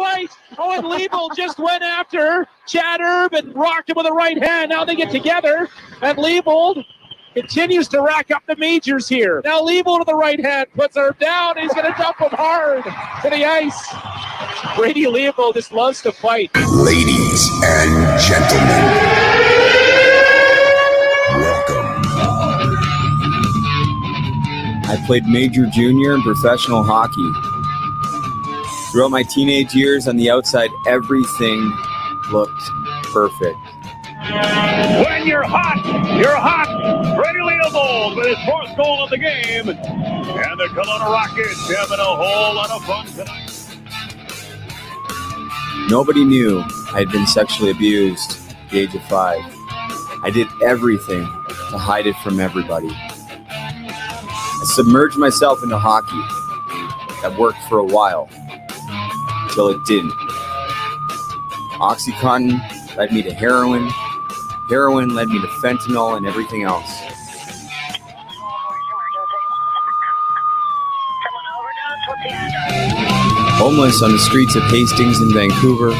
fight. Oh, and Leavold just went after Chad Herb and rocked him with a right hand. Now they get together, and Leavold continues to rack up the majors here. Now Leavold to the right hand puts Herb down. He's going to dump him hard to the ice. Brady Leavold just loves to fight. Ladies and gentlemen, welcome. I played major junior and professional hockey. Throughout my teenage years on the outside, everything looked perfect. When you're hot, you're hot. Brady Leavold with his fourth goal of the game. And the Kelowna Rockets having a whole lot of fun tonight. Nobody knew I had been sexually abused at the age of five. I did everything to hide it from everybody. I submerged myself into hockey. That worked for a while until it didn't. Oxycontin led me to heroin. Heroin led me to fentanyl and everything else. Homeless on the streets of Hastings in Vancouver.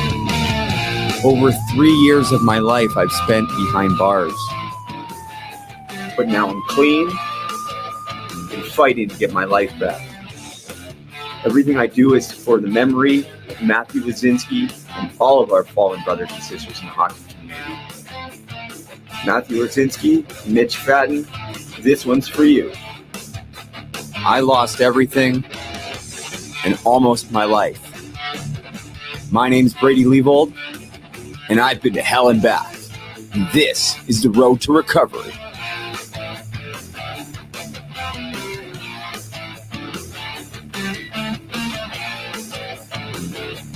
Over three years of my life I've spent behind bars. But now I'm clean and fighting to get my life back. Everything I do is for the memory of Matthew Lazinski and all of our fallen brothers and sisters in the hockey community. Matthew Lazinski, Mitch Fatten, this one's for you. I lost everything and almost my life. My name's Brady Leavold, and I've been to hell and back. This is the road to recovery.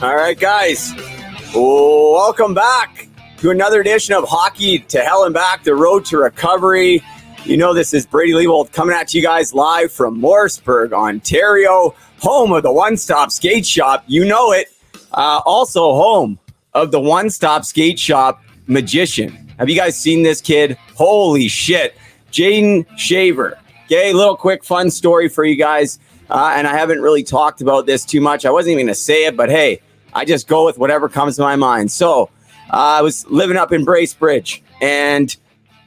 All right, guys, welcome back to another edition of Hockey to Hell and Back, the road to recovery. You know, this is Brady Leavold coming at you guys live from Morrisburg, Ontario, home of the one stop skate shop. You know it. Uh, also, home of the one stop skate shop magician. Have you guys seen this kid? Holy shit. Jaden Shaver. Okay, little quick fun story for you guys. Uh, and I haven't really talked about this too much. I wasn't even going to say it, but hey, I just go with whatever comes to my mind. So uh, I was living up in Bracebridge and,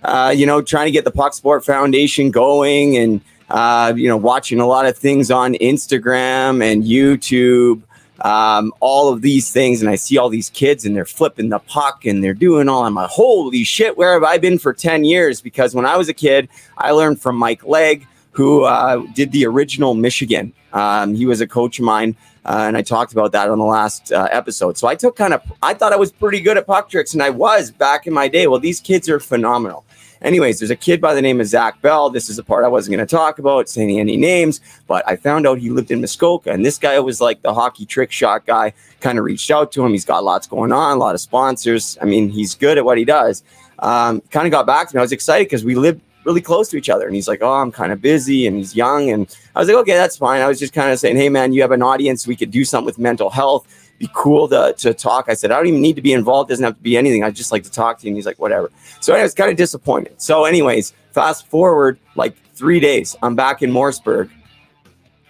uh, you know, trying to get the Puck Sport Foundation going and, uh, you know, watching a lot of things on Instagram and YouTube, um, all of these things. And I see all these kids and they're flipping the puck and they're doing all. I'm like, holy shit, where have I been for 10 years? Because when I was a kid, I learned from Mike Legg who uh, did the original Michigan. Um, he was a coach of mine, uh, and I talked about that on the last uh, episode. So I took kind of, I thought I was pretty good at puck tricks, and I was back in my day. Well, these kids are phenomenal. Anyways, there's a kid by the name of Zach Bell. This is the part I wasn't going to talk about, saying any names, but I found out he lived in Muskoka, and this guy was like the hockey trick shot guy. Kind of reached out to him. He's got lots going on, a lot of sponsors. I mean, he's good at what he does. Um, kind of got back to me. I was excited because we lived really close to each other. And he's like, Oh, I'm kind of busy and he's young. And I was like, Okay, that's fine. I was just kind of saying, Hey, man, you have an audience. We could do something with mental health. Be cool to, to talk. I said, I don't even need to be involved. It doesn't have to be anything. I just like to talk to you. And he's like, Whatever. So I was kind of disappointed. So, anyways, fast forward like three days, I'm back in Morrisburg.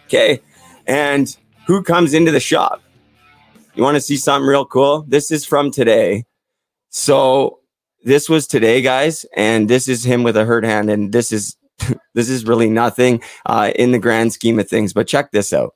Okay. And who comes into the shop? You want to see something real cool? This is from today. So this was today, guys, and this is him with a hurt hand, and this is this is really nothing uh, in the grand scheme of things. But check this out.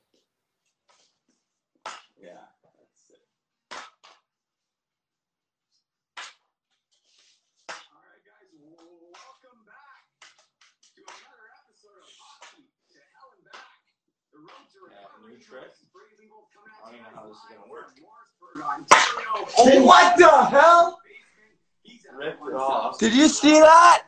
What the hell? Did you see that?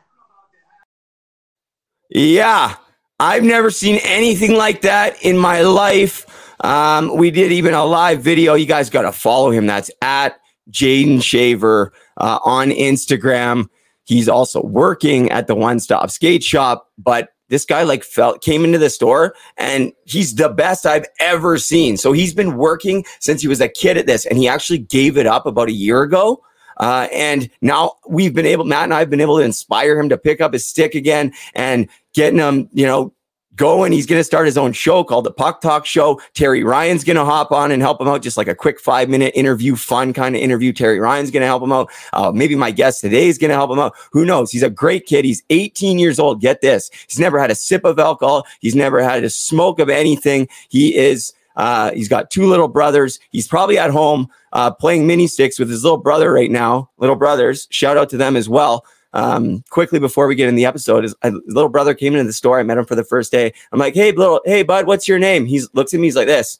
Yeah, I've never seen anything like that in my life. Um, we did even a live video. You guys got to follow him. That's at Jaden Shaver uh, on Instagram. He's also working at the One Stop Skate Shop, but this guy like felt came into the store and he's the best I've ever seen. So he's been working since he was a kid at this, and he actually gave it up about a year ago. Uh, and now we've been able, Matt and I have been able to inspire him to pick up his stick again and getting him, you know, going. He's going to start his own show called the Puck Talk Show. Terry Ryan's going to hop on and help him out, just like a quick five minute interview, fun kind of interview. Terry Ryan's going to help him out. Uh, maybe my guest today is going to help him out. Who knows? He's a great kid. He's 18 years old. Get this. He's never had a sip of alcohol. He's never had a smoke of anything. He is, uh, he's got two little brothers. He's probably at home uh, playing mini sticks with his little brother right now. Little brothers. Shout out to them as well um, quickly before we get in the episode, his, his little brother came into the store. I met him for the first day. I'm like, hey, little, hey, bud, what's your name? He looks at me. He's like this.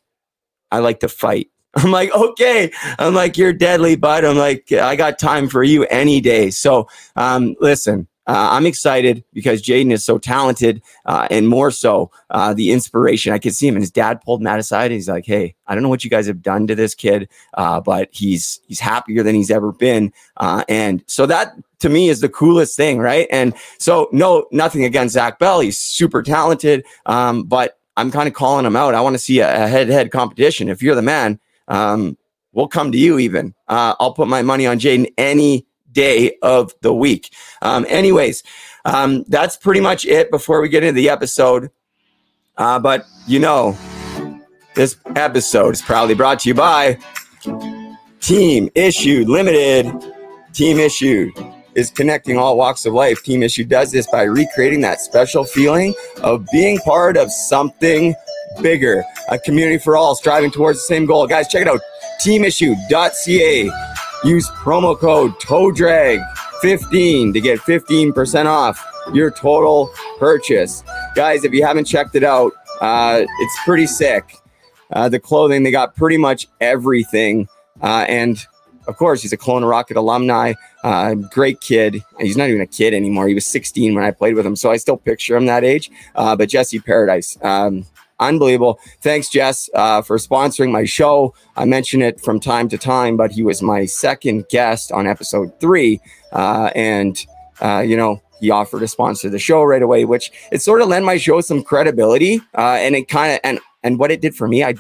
I like to fight. I'm like, okay. I'm like, you're deadly, bud. I'm like, I got time for you any day. So, um, listen, uh, I'm excited because Jaden is so talented, uh, and more so uh, the inspiration. I could see him, and his dad pulled Matt aside. and he's like, "Hey, I don't know what you guys have done to this kid, uh, but he's he's happier than he's ever been." Uh, and so that to me is the coolest thing, right? And so, no, nothing against Zach Bell. He's super talented, um, but I'm kind of calling him out. I want to see a, a head-to-head competition. If you're the man, um, we'll come to you. Even uh, I'll put my money on Jaden any day of the week. Um, anyways, um, that's pretty much it before we get into the episode. Uh, but you know, this episode is proudly brought to you by Team Issued Limited. Team Issued is connecting all walks of life. Team Issued does this by recreating that special feeling of being part of something bigger, a community for all striving towards the same goal. Guys, check it out teamissued.ca Use promo code TOEDRAG15 to get 15% off your total purchase. Guys, if you haven't checked it out, uh, it's pretty sick. Uh, the clothing, they got pretty much everything. Uh, and of course, he's a Kelowna Rocket alumni, uh, great kid. He's not even a kid anymore. He was 16 when I played with him, so I still picture him that age. Uh, but Jesse Paradise, um, unbelievable. Thanks, Jess, uh, for sponsoring my show. I mention it from time to time, but he was my second guest on episode three. Uh, and, uh, you know, he offered to sponsor the show right away, which it sort of lent my show some credibility. Uh, and it kind of, and, and what it did for me, I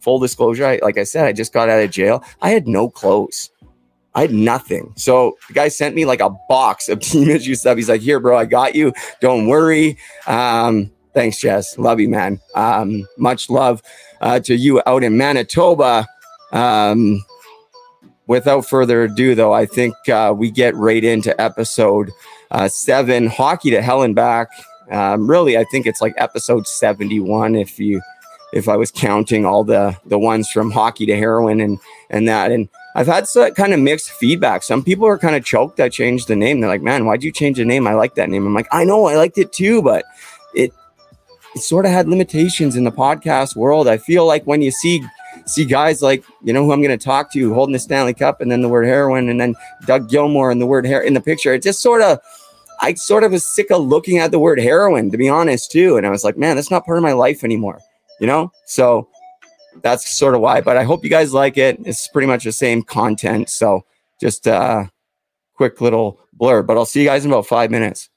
full disclosure, I, like I said, I just got out of jail. I had no clothes. I had nothing. So the guy sent me like a box of team issue stuff. He's like, here, bro, I got you. Don't worry. Um, Thanks, Jess. Love you, man. Um, much love uh, to you out in Manitoba. Um, without further ado, though, I think uh, we get right into episode uh, seven, hockey to hell and back. Um, really, I think it's like episode seventy-one if you if I was counting all the the ones from hockey to heroin and and that. And I've had some kind of mixed feedback. Some people are kind of choked I changed the name. They're like, "Man, why'd you change the name? I like that name." I'm like, "I know, I liked it too, but it it sort of had limitations in the podcast world. I feel like when you see see guys like you know who I'm going to talk to holding the Stanley Cup and then the word heroin and then Doug Gilmour and the word hair in the picture, it just sort of I sort of was sick of looking at the word heroin to be honest too, and I was like, man, that's not part of my life anymore, you know. So that's sort of why. But I hope you guys like it. It's pretty much the same content, so just a uh, quick little blur. But I'll see you guys in about five minutes.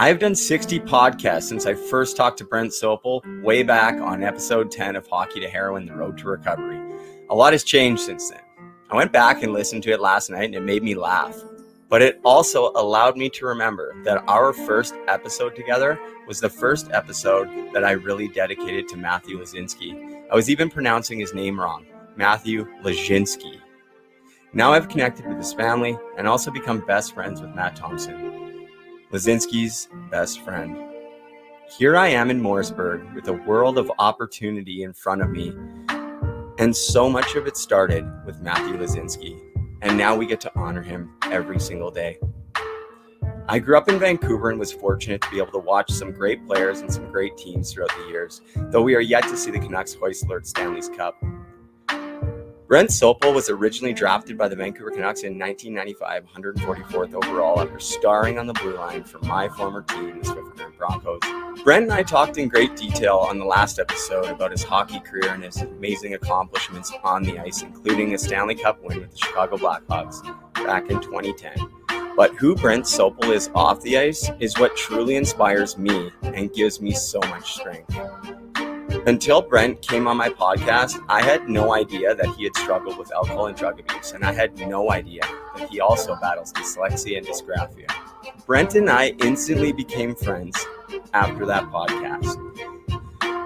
I've done 60 podcasts since I first talked to Brent Sopel way back on episode 10 of Hockey to Heroin The Road to Recovery. A lot has changed since then. I went back and listened to it last night and it made me laugh. But it also allowed me to remember that our first episode together was the first episode that I really dedicated to Matthew Lazinski. I was even pronouncing his name wrong Matthew Lazinski. Now I've connected with his family and also become best friends with Matt Thompson. Lazinski's best friend. Here I am in Morrisburg with a world of opportunity in front of me. And so much of it started with Matthew Lazinski. And now we get to honor him every single day. I grew up in Vancouver and was fortunate to be able to watch some great players and some great teams throughout the years, though we are yet to see the Canucks hoist Lord Stanley's Cup. Brent Sopel was originally drafted by the Vancouver Canucks in 1995, 144th overall, after starring on the blue line for my former team, the Swift Current Broncos. Brent and I talked in great detail on the last episode about his hockey career and his amazing accomplishments on the ice, including a Stanley Cup win with the Chicago Blackhawks back in 2010. But who Brent Sopel is off the ice is what truly inspires me and gives me so much strength. Until Brent came on my podcast, I had no idea that he had struggled with alcohol and drug abuse, and I had no idea that he also battles dyslexia and dysgraphia. Brent and I instantly became friends after that podcast.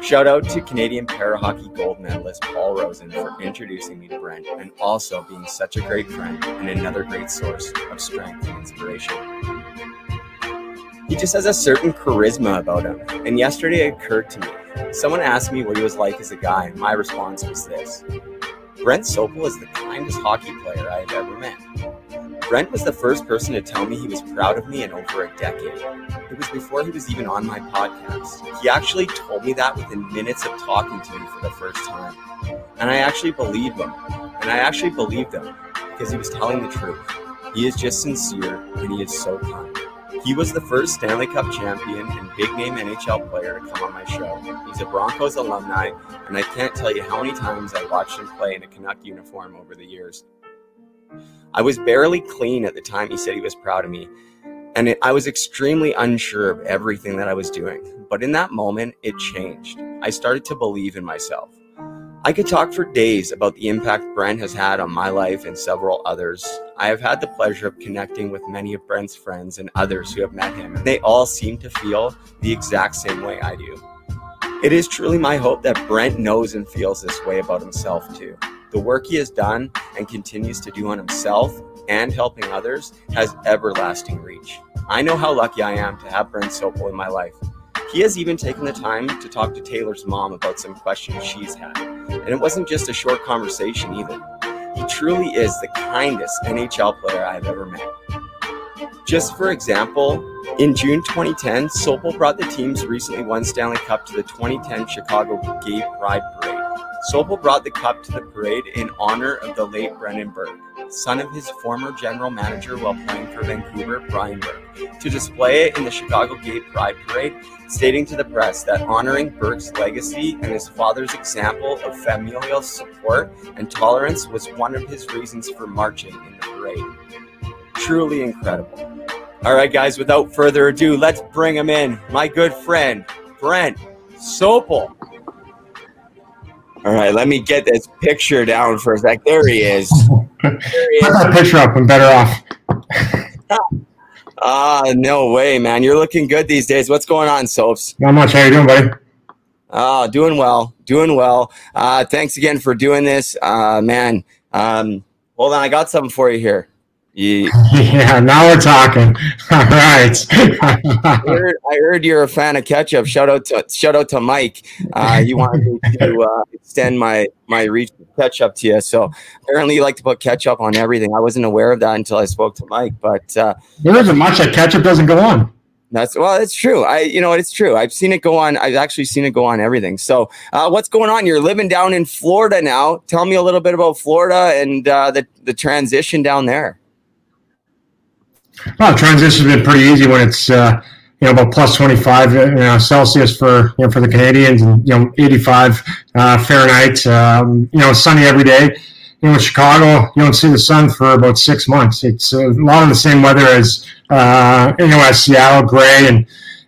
Shout out to Canadian para hockey gold medalist Paul Rosen for introducing me to Brent and also being such a great friend and another great source of strength and inspiration. He just has a certain charisma about him, and yesterday it occurred to me. Someone asked me what he was like as a guy, and my response was this Brent Sopel is the kindest hockey player I have ever met. Brent was the first person to tell me he was proud of me in over a decade. It was before he was even on my podcast. He actually told me that within minutes of talking to me for the first time. And I actually believed him. And I actually believed him because he was telling the truth. He is just sincere and he is so kind. He was the first Stanley Cup champion and big name NHL player to come on my show. He's a Broncos alumni, and I can't tell you how many times I watched him play in a Canuck uniform over the years. I was barely clean at the time he said he was proud of me, and it, I was extremely unsure of everything that I was doing. But in that moment, it changed. I started to believe in myself. I could talk for days about the impact Brent has had on my life and several others. I have had the pleasure of connecting with many of Brent's friends and others who have met him. They all seem to feel the exact same way I do. It is truly my hope that Brent knows and feels this way about himself too. The work he has done and continues to do on himself and helping others has everlasting reach. I know how lucky I am to have Brent Sopel in my life. He has even taken the time to talk to Taylor's mom about some questions she's had. And it wasn't just a short conversation either. He truly is the kindest NHL player I have ever met. Just for example, in June 2010, Sopel brought the team's recently won Stanley Cup to the 2010 Chicago Gay Pride Parade. Sopel brought the cup to the parade in honor of the late Brendan Burke, son of his former general manager while playing for Vancouver, Brian Burke, to display it in the Chicago Gay Pride Parade, stating to the press that honoring Burke's legacy and his father's example of familial support and tolerance was one of his reasons for marching in the parade. Truly incredible. All right, guys, without further ado, let's bring him in. My good friend, Brent Sopel. All right, let me get this picture down for a sec. There he is. There he Put is. that picture up. I'm better off. Ah, no way, man. You're looking good these days. What's going on, Soaps? Not much. How you doing, buddy? Oh, doing well, doing well. Uh, thanks again for doing this, uh, man. Um, hold on, I got something for you here. You, Yeah, now we're talking. All right. I, heard, I heard you're a fan of ketchup. Shout out to shout out to Mike. Uh, you wanted me to uh, extend my my reach to ketchup to you. So apparently, you like to put ketchup on everything. I wasn't aware of that until I spoke to Mike, but. Uh, there isn't much that ketchup doesn't go on. That's well, it's true. I, you know, it's true. I've seen it go on. I've actually seen it go on everything. So, uh, what's going on? You're living down in Florida now. Tell me a little bit about Florida and uh, the the transition down there. Well, transition's been pretty easy when it's uh, you know about plus 25 you know, Celsius for you know for the Canadians and you know 85 uh, Fahrenheit. Um, you know, sunny every day. You know, in Chicago, you don't see the sun for about six months. It's a lot of the same weather as uh, you know as Seattle, gray, and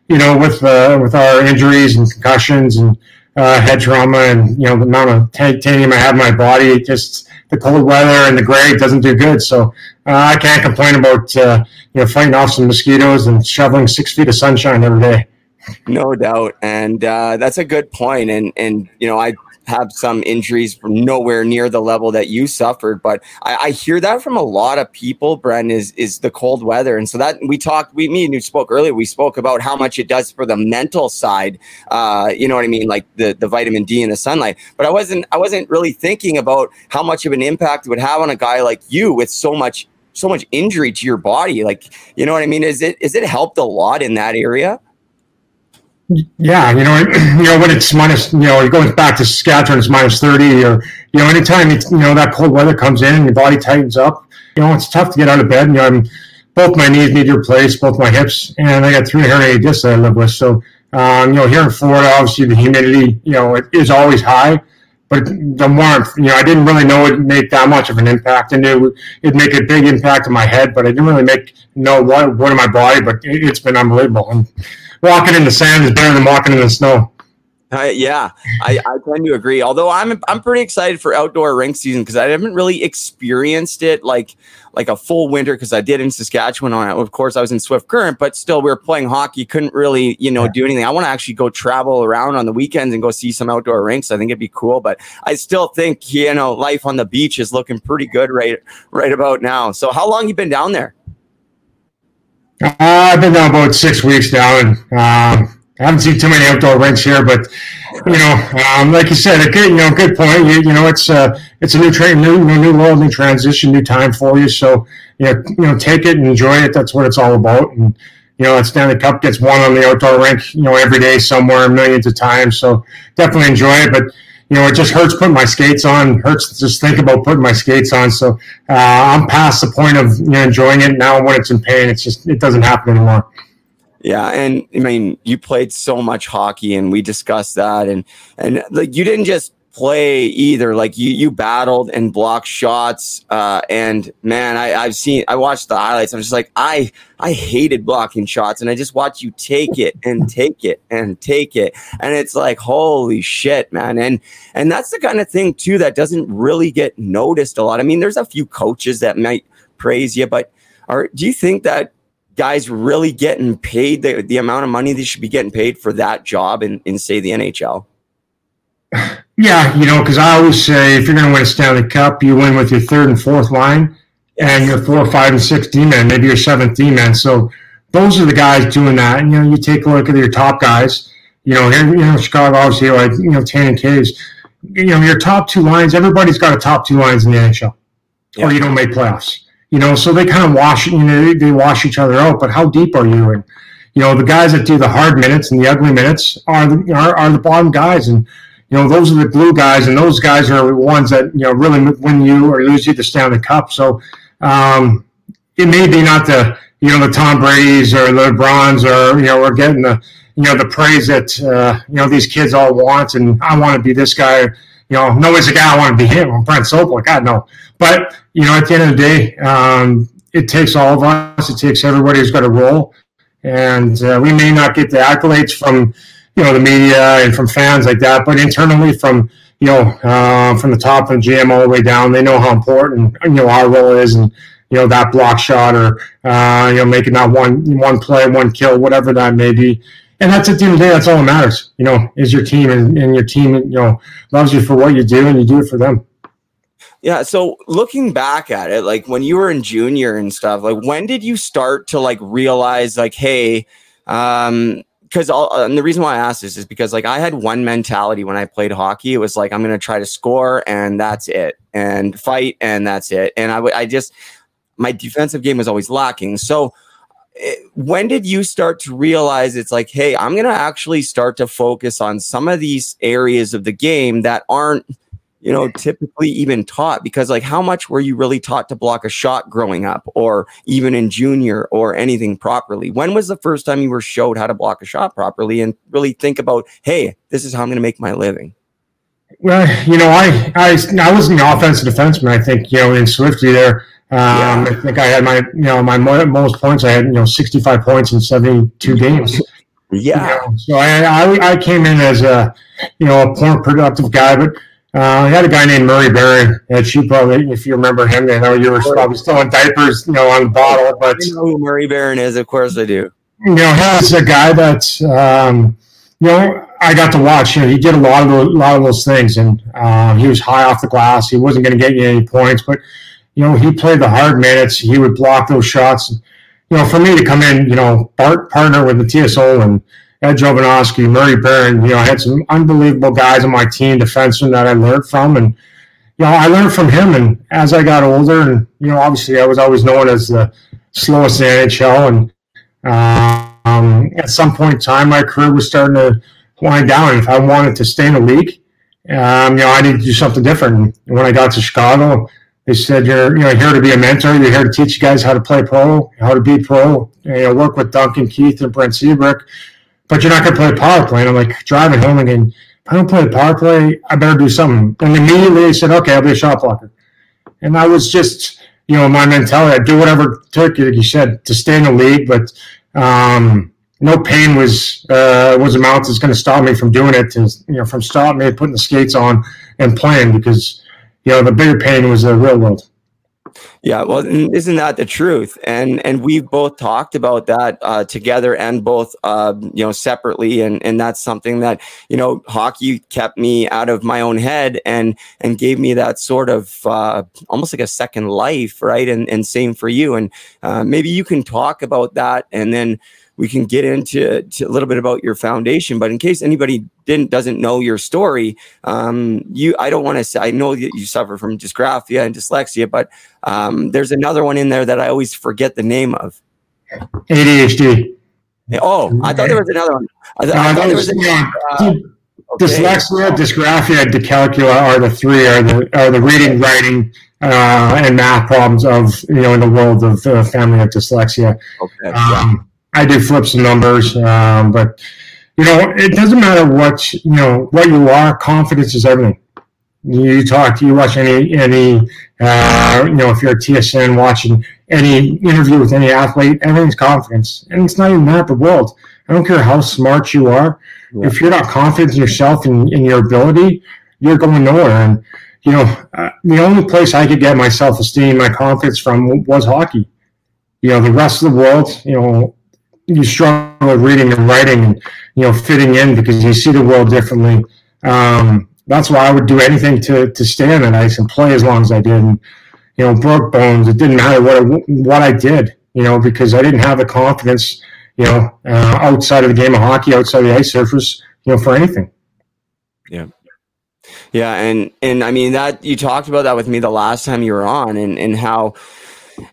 you know with uh, with our injuries and concussions and uh, head trauma and you know the amount of titanium I have in my body, it just the cold weather and the gray doesn't do good. So uh, I can't complain about uh, you know fighting off some mosquitoes and shoveling six feet of sunshine every day. No doubt, and uh, that's a good point. And and you know, I have some injuries from nowhere near the level that you suffered, but I, I hear that from a lot of people. Brent is is the cold weather, and so that we talked. We me and you spoke earlier. We spoke about how much it does for the mental side. Uh, you know what I mean, like the the vitamin D and the sunlight. But I wasn't I wasn't really thinking about how much of an impact it would have on a guy like you with so much so much injury to your body. Like you know what I mean? Is it is it helped a lot in that area? Yeah, you know, you know when it's minus, you know, it goes back to Saskatchewan, it's minus thirty, or you know, anytime it's you know that cold weather comes in and your body tightens up, you know, it's tough to get out of bed. You know, I'm, both my knees need replaced, both my hips, and I got three herniated discs that I live with. So, um, you know, here in Florida, obviously the humidity, you know, it is always high, but the warmth, you know, I didn't really know it'd make that much of an impact. I knew it'd make a big impact on my head, but I didn't really make know what what in my body. But it, it's been unbelievable. And walking in the sand is better than walking in the snow. Uh, yeah, I, I tend to agree. Although I'm I'm pretty excited for outdoor rink season because I haven't really experienced it like like a full winter because I did in Saskatchewan. On of course I was in Swift Current, but still we were playing hockey. Couldn't really you know do anything. I want to actually go travel around on the weekends and go see some outdoor rinks. I think it'd be cool. But I still think you know life on the beach is looking pretty good right right about now. So how long you been down there? Uh, I've been down about six weeks now, and um, I haven't seen too many outdoor rinks here, but you know, um, like you said, a good, you know, good point. You, you know, it's uh, it's a new train, new, new world, new transition, new time for you. So, you know, you know, take it and enjoy it. That's what it's all about. And you know, that Stanley Cup gets won on the outdoor rink, you know, every day somewhere, millions of times. So definitely enjoy it. But you know, it just hurts putting my skates on. Hurts just think about putting my skates on. So uh, I'm past the point of you know enjoying it now. When it's in pain, it's just it doesn't happen anymore. Yeah, and I mean, you played so much hockey, and we discussed that, and and like you didn't just play either. Like you you battled and blocked shots, uh, and man, I, I've seen, I watched the highlights. I'm just like, I I hated blocking shots, and I just watch you take it and take it and take it, and it's like, holy shit, man, and and that's the kind of thing too that doesn't really get noticed a lot. I mean, there's a few coaches that might praise you, but are do you think that guys really getting paid the, the amount of money they should be getting paid for that job in, in say the NHL? Yeah, you know, because I always say if you're going to win a Stanley Cup, you win with your third and fourth line, and your four, five, and six D men, maybe your seventh D men. So those are the guys doing that. And you know, you take a look at your top guys. You know, here, you know, Chicago obviously like you know Tannen Kays. You know, your top two lines. Everybody's got a top two lines in the NHL, yeah. or you don't make playoffs you know, so they kind of wash, you know, they, they wash each other out. But how deep are you? And you know, the guys that do the hard minutes and the ugly minutes are the are, are the bottom guys, and you know, those are the glue guys, and those guys are the ones that you know really win you or lose you the Stanley Cup. So um, it may be not the you know the Tom Brady's or the LeBrons or you know we're getting the you know the praise that uh, you know these kids all want, and I want to be this guy you know, nobody's a guy I want to be him. I'm Brent Sopel. God, no. But, you know, at the end of the day, um, it takes all of us. It takes everybody who's got a role. And uh, we may not get the accolades from, you know, the media and from fans like that, but internally from, you know, uh, from the top of the GM all the way down, they know how important, you know, our role is and, you know, that block shot or, uh, you know, making that one, one play, one kill, whatever that may be and that's at the end of the day, that's all that matters. You know, is your team and, and your team, you know, loves you for what you do and you do it for them. Yeah. So looking back at it, like when you were in junior and stuff, like when did you start to like realize, like, hey, um, because uh, and the reason why I asked this is because like I had one mentality when I played hockey. It was like I'm gonna try to score and that's it, and fight and that's it. And I would I just my defensive game was always lacking. So eh, when did you start to realize it's like, hey, I'm going to actually start to focus on some of these areas of the game that aren't, you know, typically even taught? Because, like, how much were you really taught to block a shot growing up or even in junior or anything properly? When was the first time you were showed how to block a shot properly and really think about, hey, this is how I'm going to make my living? Well, you know, I, I, I was an offensive defenseman. I think, you know, in Swifty there, um, yeah. I think I had my, you know, my most points. I had, you know, 65 points in 72 games. Yeah. You know, so I, I, I, came in as a, you know, a poor productive guy, but uh, I had a guy named Murray Baron that you probably, if you remember him, I know you were probably still in diapers, you know, on the bottle, but I know who Murray Baron is. Of course I do. You know, he's a guy that's, um, you know, I got to watch. You know, he did a lot of those, a lot of those things, and uh, he was high off the glass. He wasn't going to get you any points, but you know, he played the hard minutes. He would block those shots. You know, for me to come in, you know, part, partner with Mattias Ohlund, Ed Jovanovski, Murray Baron, you know, I had some unbelievable guys on my team, defensemen that I learned from. And, you know, I learned from him. And as I got older, and, you know, obviously I was always known as the slowest in the NHL. And um, at some point in time, my career was starting to wind down. And if I wanted to stay in the league, um, you know, I needed to do something different. And when I got to Chicago, they said you're you know here to be a mentor. You're here to teach you guys how to play pro, how to be pro. You know, work with Duncan Keith and Brent Seabrook, but you're not going to play power play. And I'm like driving home again. If I don't play power play, I better do something. And immediately they said, okay, I'll be a shot blocker. And I was just you know my mentality. I'd do whatever it took, like you said, to stay in the league. But um, no pain was uh, was amount that's going to stop me from doing it. To you know, from stopping me putting the skates on and playing because you know the bigger pain was the real world. Yeah, well, isn't that the truth? And and we've both talked about that uh, together and both uh, you know separately, and and that's something that you know hockey kept me out of my own head and and gave me that sort of uh, almost like a second life, right? And and same for you. And uh, maybe you can talk about that, and then we can get into a little bit about your foundation. But in case anybody didn't doesn't know your story, um, you I don't want to say I know that you suffer from dysgraphia and dyslexia, but um, there's another one in there that I always forget the name of. ADHD. Oh, I thought there was another one. I, th- I thought there was. Another, uh, okay. Dyslexia, dysgraphia, dyscalculia are the three are the are the reading, writing, uh, and math problems of you know in the world of the family of dyslexia. Okay. Um, I do flip some numbers, um, but you know, it doesn't matter what you know what you are. Confidence is everything. You talk, you watch any any uh, you know if you're a TSN watching any interview with any athlete, everything's confidence, and it's not even that the world. I don't care how smart you are. Yeah. If you're not confident in yourself and in your ability, you're going nowhere. And you know, uh, the only place I could get my self esteem, my confidence from was hockey. You know, the rest of the world, you know, you struggle with reading and writing and you know fitting in because you see the world differently. Um, that's why I would do anything to to stay on the ice and play as long as I did. And you know, broke bones. It didn't matter what I, what I did. You know, because I didn't have the confidence. You know, uh, outside of the game of hockey, outside of the ice surface, you know, for anything. Yeah. Yeah, and and I mean that you talked about that with me the last time you were on, and and how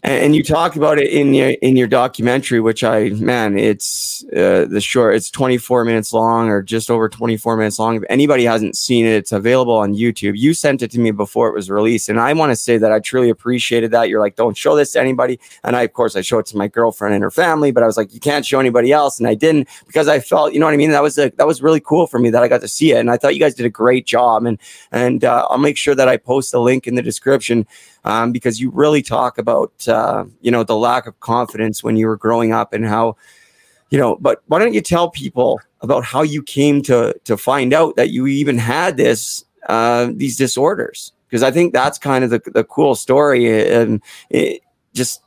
and you talk about it in your in your documentary which i man it's uh, the short it's 24 minutes long or just over 24 minutes long. If anybody hasn't seen it it's available on youtube. You sent it to me before it was released and i want to say that i truly appreciated that. You're like don't show this to anybody. And i of course i show it to my girlfriend and her family but i was like you can't show anybody else and i didn't because i felt you know what i mean? That was a, that was really cool for me that i got to see it and i thought you guys did a great job and and uh, i'll make sure that i post a link in the description um, because you really talk about uh, you know the lack of confidence when you were growing up and how you know. But why don't you tell people about how you came to to find out that you even had this uh, these disorders? Because I think that's kind of the the cool story and it just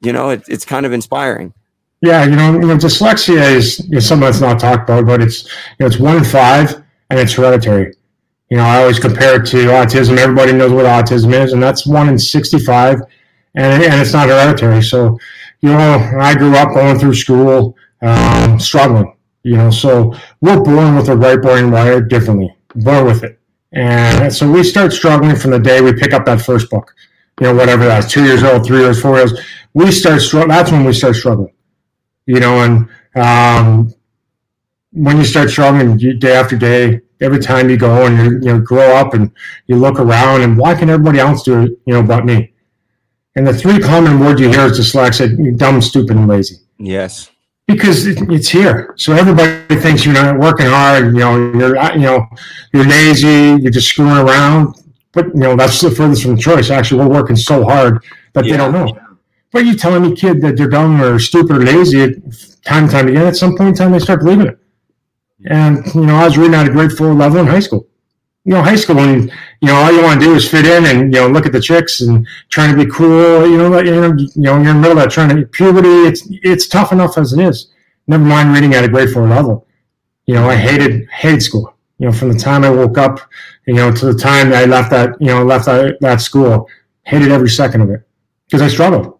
you know it, it's kind of inspiring. Yeah, you know, you know, dyslexia is, something that's not talked about, but it's you know, it's one in five and it's hereditary. You know, I always compare it to autism. Everybody knows what autism is, and that's one in 65, and, and it's not hereditary. So, you know, I grew up going through school, um, struggling, you know, so we're born with a right brain wired differently, born with it. And so we start struggling from the day we pick up that first book, you know, whatever that's two years old, three years, four years. We start struggling. That's when we start struggling, you know, and um, when you start struggling day after day, every time you go and you, you know grow up and you look around and why can everybody else do it you know but me? And the three common words you hear is dyslexia dumb stupid and lazy. Yes. Because it's here. So everybody thinks you're not working hard you know you're uh, you know you're lazy you're just screwing around. But you know that's the furthest from the choice. Actually we're working so hard that yeah. they don't know. But you telling me kid that they're dumb or stupid or lazy time and time again at some point in time they start believing it and, you know, I was reading at a grade four level in high school. You know, high school, when, you know, all you want to do is fit in and, you know, look at the chicks and trying to be cool. You know, you know, you know, you're in the middle of that trying to puberty. It's, it's tough enough as it is. Never mind reading at a grade four level. You know, I hated, hated school. You know, from the time I woke up, you know, to the time I left that, you know, left that, that school, hated every second of it because I struggled.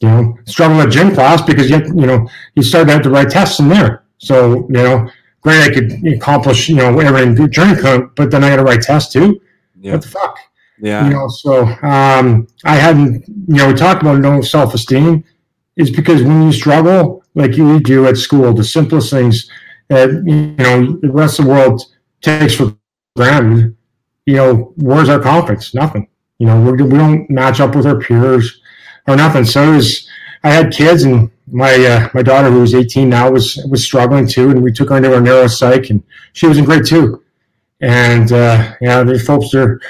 You know, struggled at gym class because you, you know, you started out to write tests in there. So, you know, great, I could accomplish, you know, everything during camp, but then I had to write tests too. Yeah. What the fuck? Yeah. You know, so um, I hadn't, you know, we talked about no self esteem is because when you struggle, like you do at school, the simplest things that, you know, the rest of the world takes for granted, you know, where's our confidence? Nothing. You know, we're, we don't match up with our peers or nothing. So it was, I had kids and my uh, my daughter who was 18 now was was struggling too, and we took her into our neuropsych, and she was in grade two, and uh, yeah, they folks are,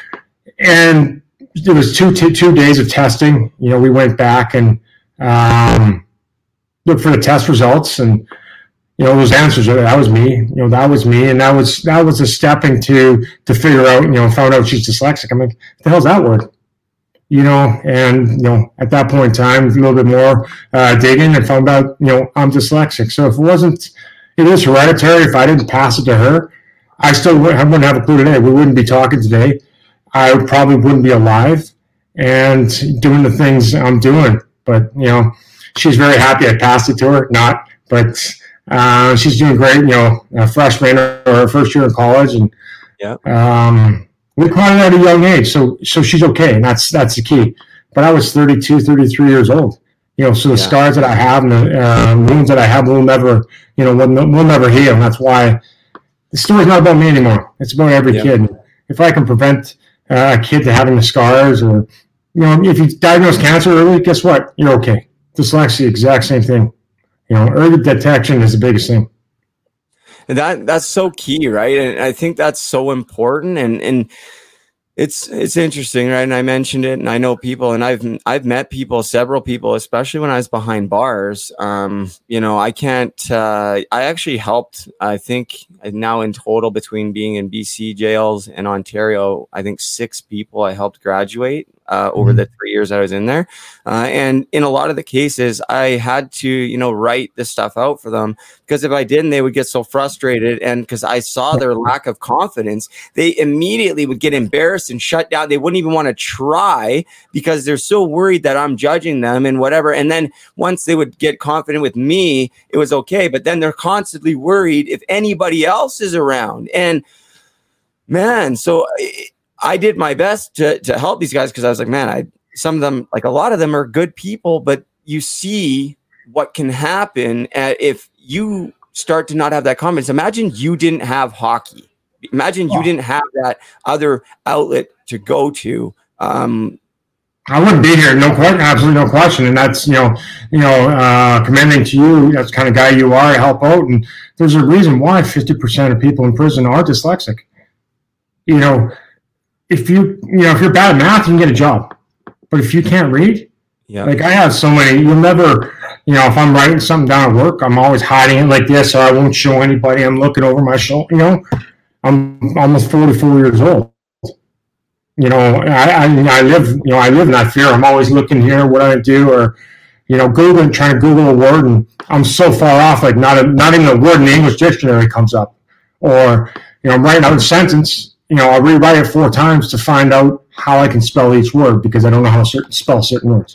and it was two, two two days of testing. You know, we went back and um, looked for the test results, and you know those answers. That was me. You know that was me, and that was that was a stepping to to figure out. You know, found out she's dyslexic. I'm like, the hell's that word? You know, and you know, at that point in time, a little bit more uh, digging, and found out, you know, I'm dyslexic. So if it wasn't, it is hereditary. If I didn't pass it to her, I still wouldn't, I wouldn't have a clue today. We wouldn't be talking today. I probably wouldn't be alive and doing the things I'm doing. But you know, she's very happy I passed it to her. Not, but uh, she's doing great. You know, a freshman or her first year in college, and Yeah. um, we caught it at a young age, so so she's okay, and that's that's the key. But I was 32, 33 years old. You know, so the Yeah. scars that I have and the uh, wounds that I have will never, you know, will, will never heal. And that's why the story's not about me anymore. It's about every Yeah. kid. If I can prevent uh, a kid to having the scars, or you know, if you diagnose cancer early, guess what? You're okay. Dyslexia, exact same thing. You know, early detection is the biggest thing. That that's so key right? And i think that's so important and and it's it's interesting right? And i mentioned it and i know people and i've i've met people several people especially when i was behind bars. Um you know i can't uh i actually helped i think now in total between being in bc jails and ontario i think six people i helped graduate uh, over the three years I was in there. Uh, and in a lot of the cases, I had to, you know, write this stuff out for them because if I didn't, they would get so frustrated. And because I saw their lack of confidence, they immediately would get embarrassed and shut down. They wouldn't even want to try because they're so worried that I'm judging them and whatever. And then once they would get confident with me, it was okay. But then they're constantly worried if anybody else is around. And man, so I- I did my best to, to help these guys because I was like, man, I some of them, like a lot of them are good people, but you see what can happen at, if you start to not have that confidence. Imagine you didn't have hockey. Imagine you didn't have that other outlet to go to. Um, I wouldn't be here, no question, absolutely no question. And that's you know, you know, uh, commending to you. That's the kind of guy you are help out. And there's a reason why 50% of people in prison are dyslexic. You know, if you you know if you're bad at math, you can get a job, but if you can't read, yeah. like I have so many, you'll never. You know, if I'm writing something down at work, I'm always hiding it like this, or I won't show anybody. I'm looking over my shoulder. You know, I'm almost 44 years old you know, I, I, I live, you know, I live in that fear. I'm always looking here, what I do, or, you know, Googling, trying to Google a word, and I'm so far off, like not a, not even a word in the English dictionary comes up, or, you know, I'm writing out a sentence, you know, I'll rewrite it four times to find out how I can spell each word because I don't know how to certain, spell certain words.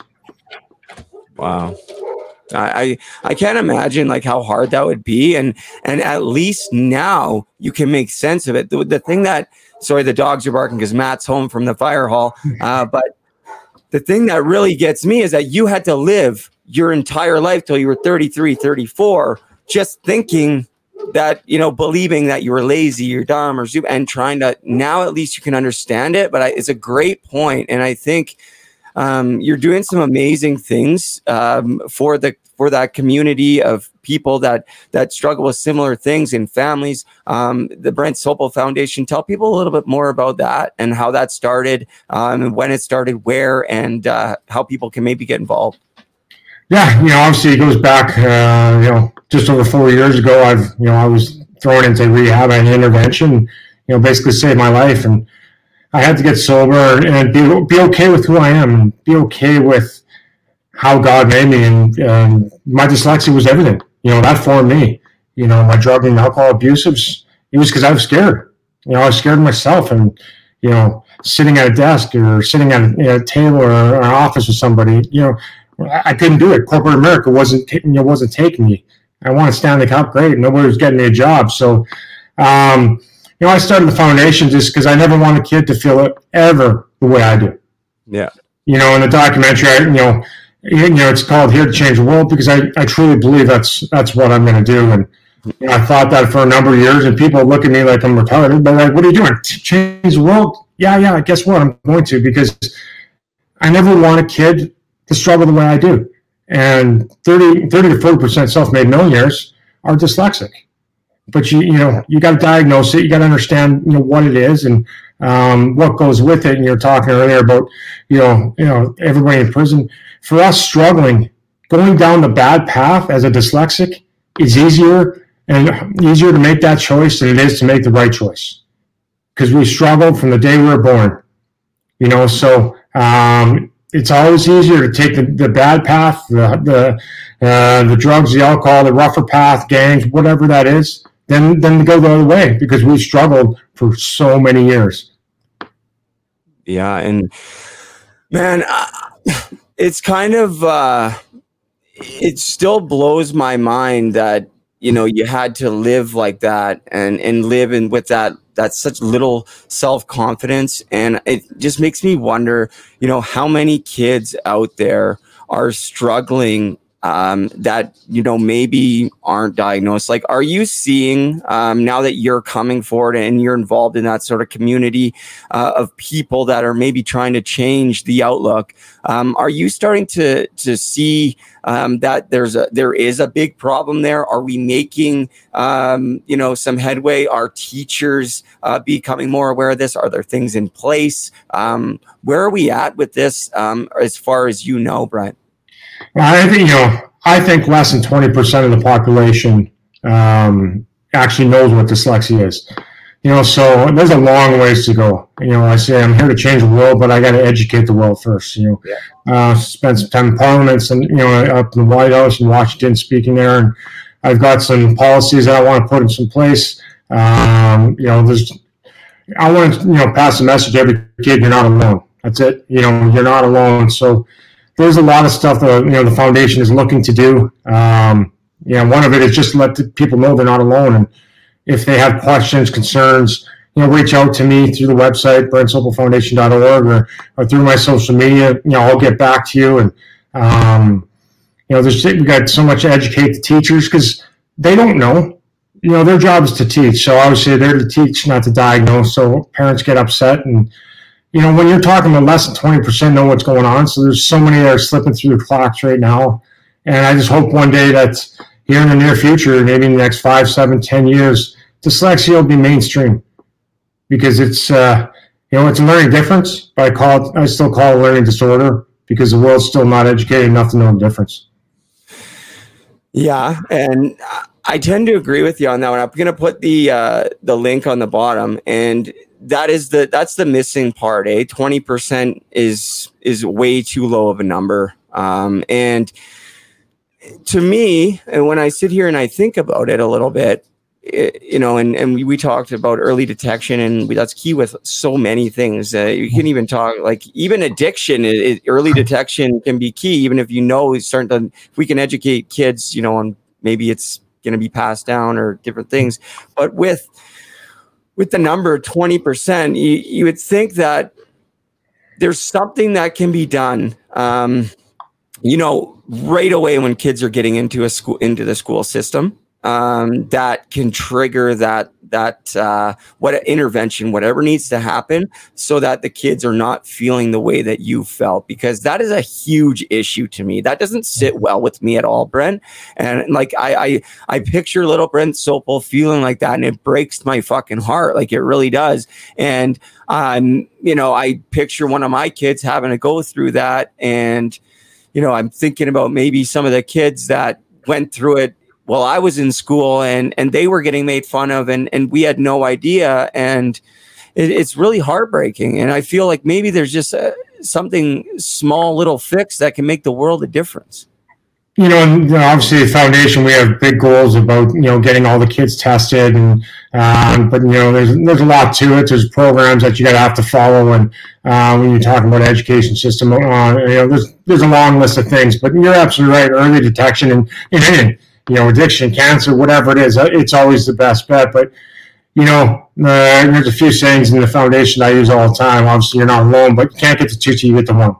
Wow. I, I I can't imagine like how hard that would be, and and at least now you can make sense of it. The, the thing that sorry, the dogs are barking because Matt's home from the fire hall. Uh, but the thing that really gets me is that you had to live your entire life till you were 33, 34, just thinking that you know believing that you were lazy you're dumb or stupid and trying to now at least you can understand it but I, it's a great point and i think um, you're doing some amazing things um, for the for that community of people that that struggle with similar things in families. Um, the Brent Sopel Foundation. Tell people a little bit more about that and how that started, um, and when it started, where, and uh, how people can maybe get involved. Yeah, you know, obviously it goes back, uh, you know, just over four years ago. I've, you know, I was thrown into rehab and intervention, you know, basically saved my life, and I had to get sober and be be okay with who I am, and be okay with how God made me, and um, my dyslexia was everything. You know, that formed me. You know, my drug and alcohol abuse was it was because I was scared. You know, I was scared of myself, and you know, sitting at a desk or sitting at a, a table or an office with somebody, you know. I couldn't do it. Corporate America wasn't you know, wasn't taking me. I wanted Stanley Cup, great. Nobody was getting me a job. So, um, you know, I started the foundation just because I never want a kid to feel it ever the way I do. Yeah. You know, in the documentary, I, you know, you know, it's called "Here to Change the World" because I, I truly believe that's that's what I'm going to do. And you know, I thought that for a number of years, and people look at me like I'm retarded. But like, what are you doing? Change the world? Yeah, yeah. Guess what? I'm going to because I never want a kid to struggle the way I do. And 30, 30 to 40% self-made millionaires are dyslexic. But you, you know, you got to diagnose it. You got to understand, you know, what it is and um, what goes with it. And you're talking earlier about, you know, you know, everybody in prison. For us struggling, going down the bad path as a dyslexic is easier and easier to make that choice than it is to make the right choice because we struggled from the day we were born. You know, so um, it's always easier to take the, the bad path, the the, uh, the drugs, the alcohol, the rougher path, gangs, whatever that is, than than to go the other way because we struggled for so many years. Yeah, and man, uh, it's kind of uh, it still blows my mind that you know you had to live like that and and live in with that that such little self confidence, and it just makes me wonder, you know, how many kids out there are struggling um, that you know maybe aren't diagnosed. Like are you seeing um, now that you're coming forward and you're involved in that sort of community uh, of people that are maybe trying to change the outlook um, are you starting to to see um, that there's a there is a big problem there? Are we making um, you know some headway? Are teachers uh, becoming more aware of this? Are there things in place? Um, where are we at with this as far as you know Brent I think you know. I think less than twenty percent of the population um, actually knows what dyslexia is. You know, so there's a long ways to go. You know, I say I'm here to change the world, but I got to educate the world first. You know, yeah. uh, spend some time in parliaments and you know up in the White House in Washington, speaking there, and I've got some policies that I want to put in some place. Um, you know, there's I want to you know pass the message to every kid: you're not alone. That's it. You know, you're not alone. So there's a lot of stuff that you know the foundation is looking to do. Um, you know, one of it is just let people know they're not alone, and if they have questions, concerns, you know, reach out to me through the website brentsopelfoundation.org or, or through my social media. You know, I'll get back to you. And um, you know, there's we got so much to educate the teachers because they don't know. You know, their job is to teach. So obviously they're to teach, not to diagnose. So parents get upset and you know, when you're talking about less than 20% know what's going on. So there's so many that are slipping through the cracks right now. And I just hope one day that here in the near future, maybe in the next five, seven, ten years, dyslexia will be mainstream because it's, uh, you know, it's a learning difference, but I call it, I still call it a learning disorder because the world's still not educated enough to know the difference. Yeah. And I tend to agree with you on that one. I'm going to put the, uh, the link on the bottom and that is the that's the missing part. Eh, twenty percent is is way too low of a number. Um, and to me, and when I sit here and I think about it a little bit, it, you know, and and we, we, talked about early detection, and we, that's key with so many things. Uh, you can even talk like even addiction. It, it, early detection can be key, even if you know starting to. If we can educate kids, you know, on maybe it's going to be passed down or different things, but with with the number 20%, you, you would think that there's something that can be done. Um, you know, right away when kids are getting into a school into the school system, um, that can trigger that that uh, what intervention, whatever needs to happen, so that the kids are not feeling the way that you felt, because that is a huge issue to me. That doesn't sit well with me at all, Brent. And like I I, I picture little Brent Sopel feeling like that, and it breaks my fucking heart, like it really does. And um, you know, I picture one of my kids having to go through that, and you know, I'm thinking about maybe some of the kids that went through it well, I was in school and and they were getting made fun of and and we had no idea and it, it's really heartbreaking and I feel like maybe there's just a, something small little fix that can make the world a difference. You know, and obviously the foundation we have big goals about you know getting all the kids tested and um, but you know there's there's a lot to it. There's programs that you got to have to follow and uh, when you're talking about education system, uh, you know there's there's a long list of things. But you're absolutely right. Early detection and, and you know, addiction, cancer, whatever it is, it's always the best bet. But, you know, uh, there's a few sayings in the foundation I use all the time. Obviously, you're not alone, but you can't get to two till you get to one.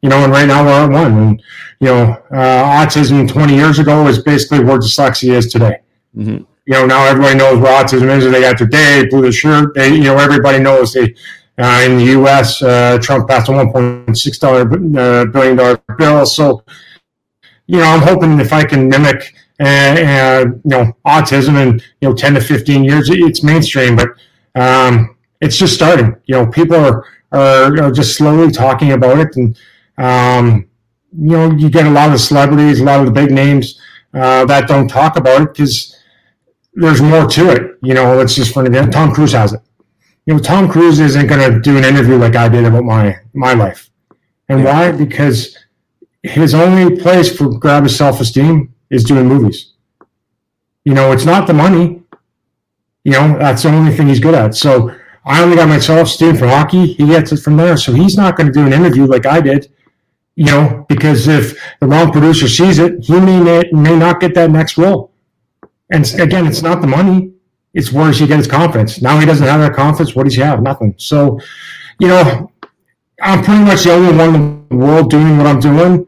You know, and right now we're at one. And, you know, uh, autism 20 years ago is basically where dyslexia is today. Mm-hmm. You know, now everybody knows what autism is. They got their day, blue their shirt. They, you know, everybody knows they, uh, in the U.S., uh, Trump passed a 1.6 uh, billion dollar bill. So, you know, I'm hoping if I can mimic and, and, you know autism in you know 10 to 15 years it's mainstream but um, it's just starting you know people are, are, are just slowly talking about it and um, you know you get a lot of celebrities a lot of the big names uh, that don't talk about it because there's more to it. You know, let's just for an example, Tom Cruise has it. You know, Tom Cruise isn't going to do an interview like I did about my my life, and why? Because his only place for grab his self esteem is doing movies. You know, it's not the money. You know, that's the only thing he's good at. So I only got my self esteem from hockey. He gets it from there. So he's not going to do an interview like I did. You know, because if the wrong producer sees it, he may may not get that next role. And again, it's not the money; it's where he gets confidence? Now he doesn't have that confidence. What does he have? Nothing. So, you know, I'm pretty much the only one in the world doing what I'm doing.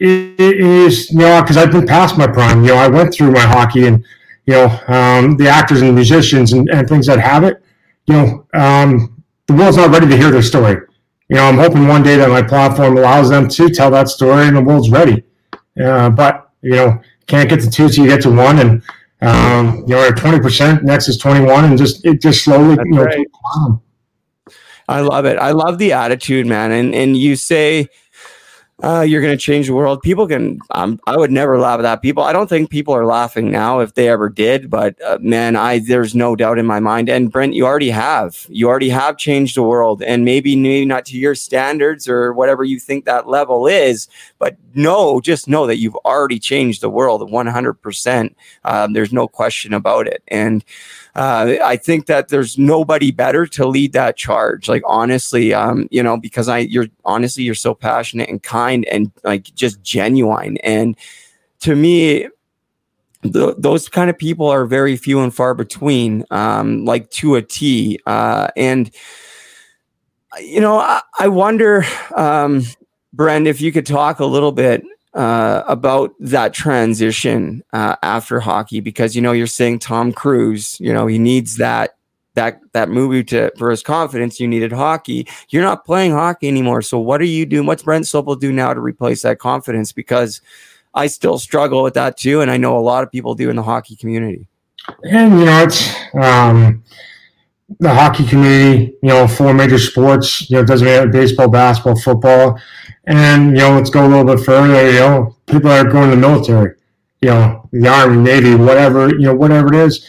It is you know because I've been past my prime. You know, I went through my hockey and you know um, the actors and musicians and, and things that have it. You know, um, the world's not ready to hear their story you know, I'm hoping one day that my platform allows them to tell that story and the world's ready. Uh, but, you know, can't get to two till you get to one. And, um, you know, at 20%, next is 21 and just, it just slowly, That's you know, right. I love it. I love the attitude, man. And, and you say, uh, you're going to change the world. People can, um, I would never laugh at that. People, I don't think people are laughing now if they ever did, but uh, man, I, there's no doubt in my mind. And Brent, you already have, you already have changed the world and maybe, maybe not to your standards or whatever you think that level is, but no, just know that you've already changed the world 100%. Um, there's no question about it. And, uh, I think that there's nobody better to lead that charge. Like honestly, um, you know, because I, you're honestly, you're so passionate and kind and like just genuine. And to me, the, those kind of people are very few and far between, um, like to a T. Uh, and you know, I, I wonder, um, Brent, if you could talk a little bit uh, about that transition uh, after hockey because you know you're saying Tom Cruise, you know he needs that that that movie to for his confidence. You needed hockey. You're not playing hockey anymore. So what are you doing? What's Brent Sopel do now to replace that confidence? Because I still struggle with that too, and I know a lot of people do in the hockey community. And you know it's. Um, the hockey community, you know, four major sports, you know, doesn't matter baseball, basketball, football. And, you know, let's go a little bit further, you know, people are going to the military, you know, the Army, Navy, whatever, you know, whatever it is.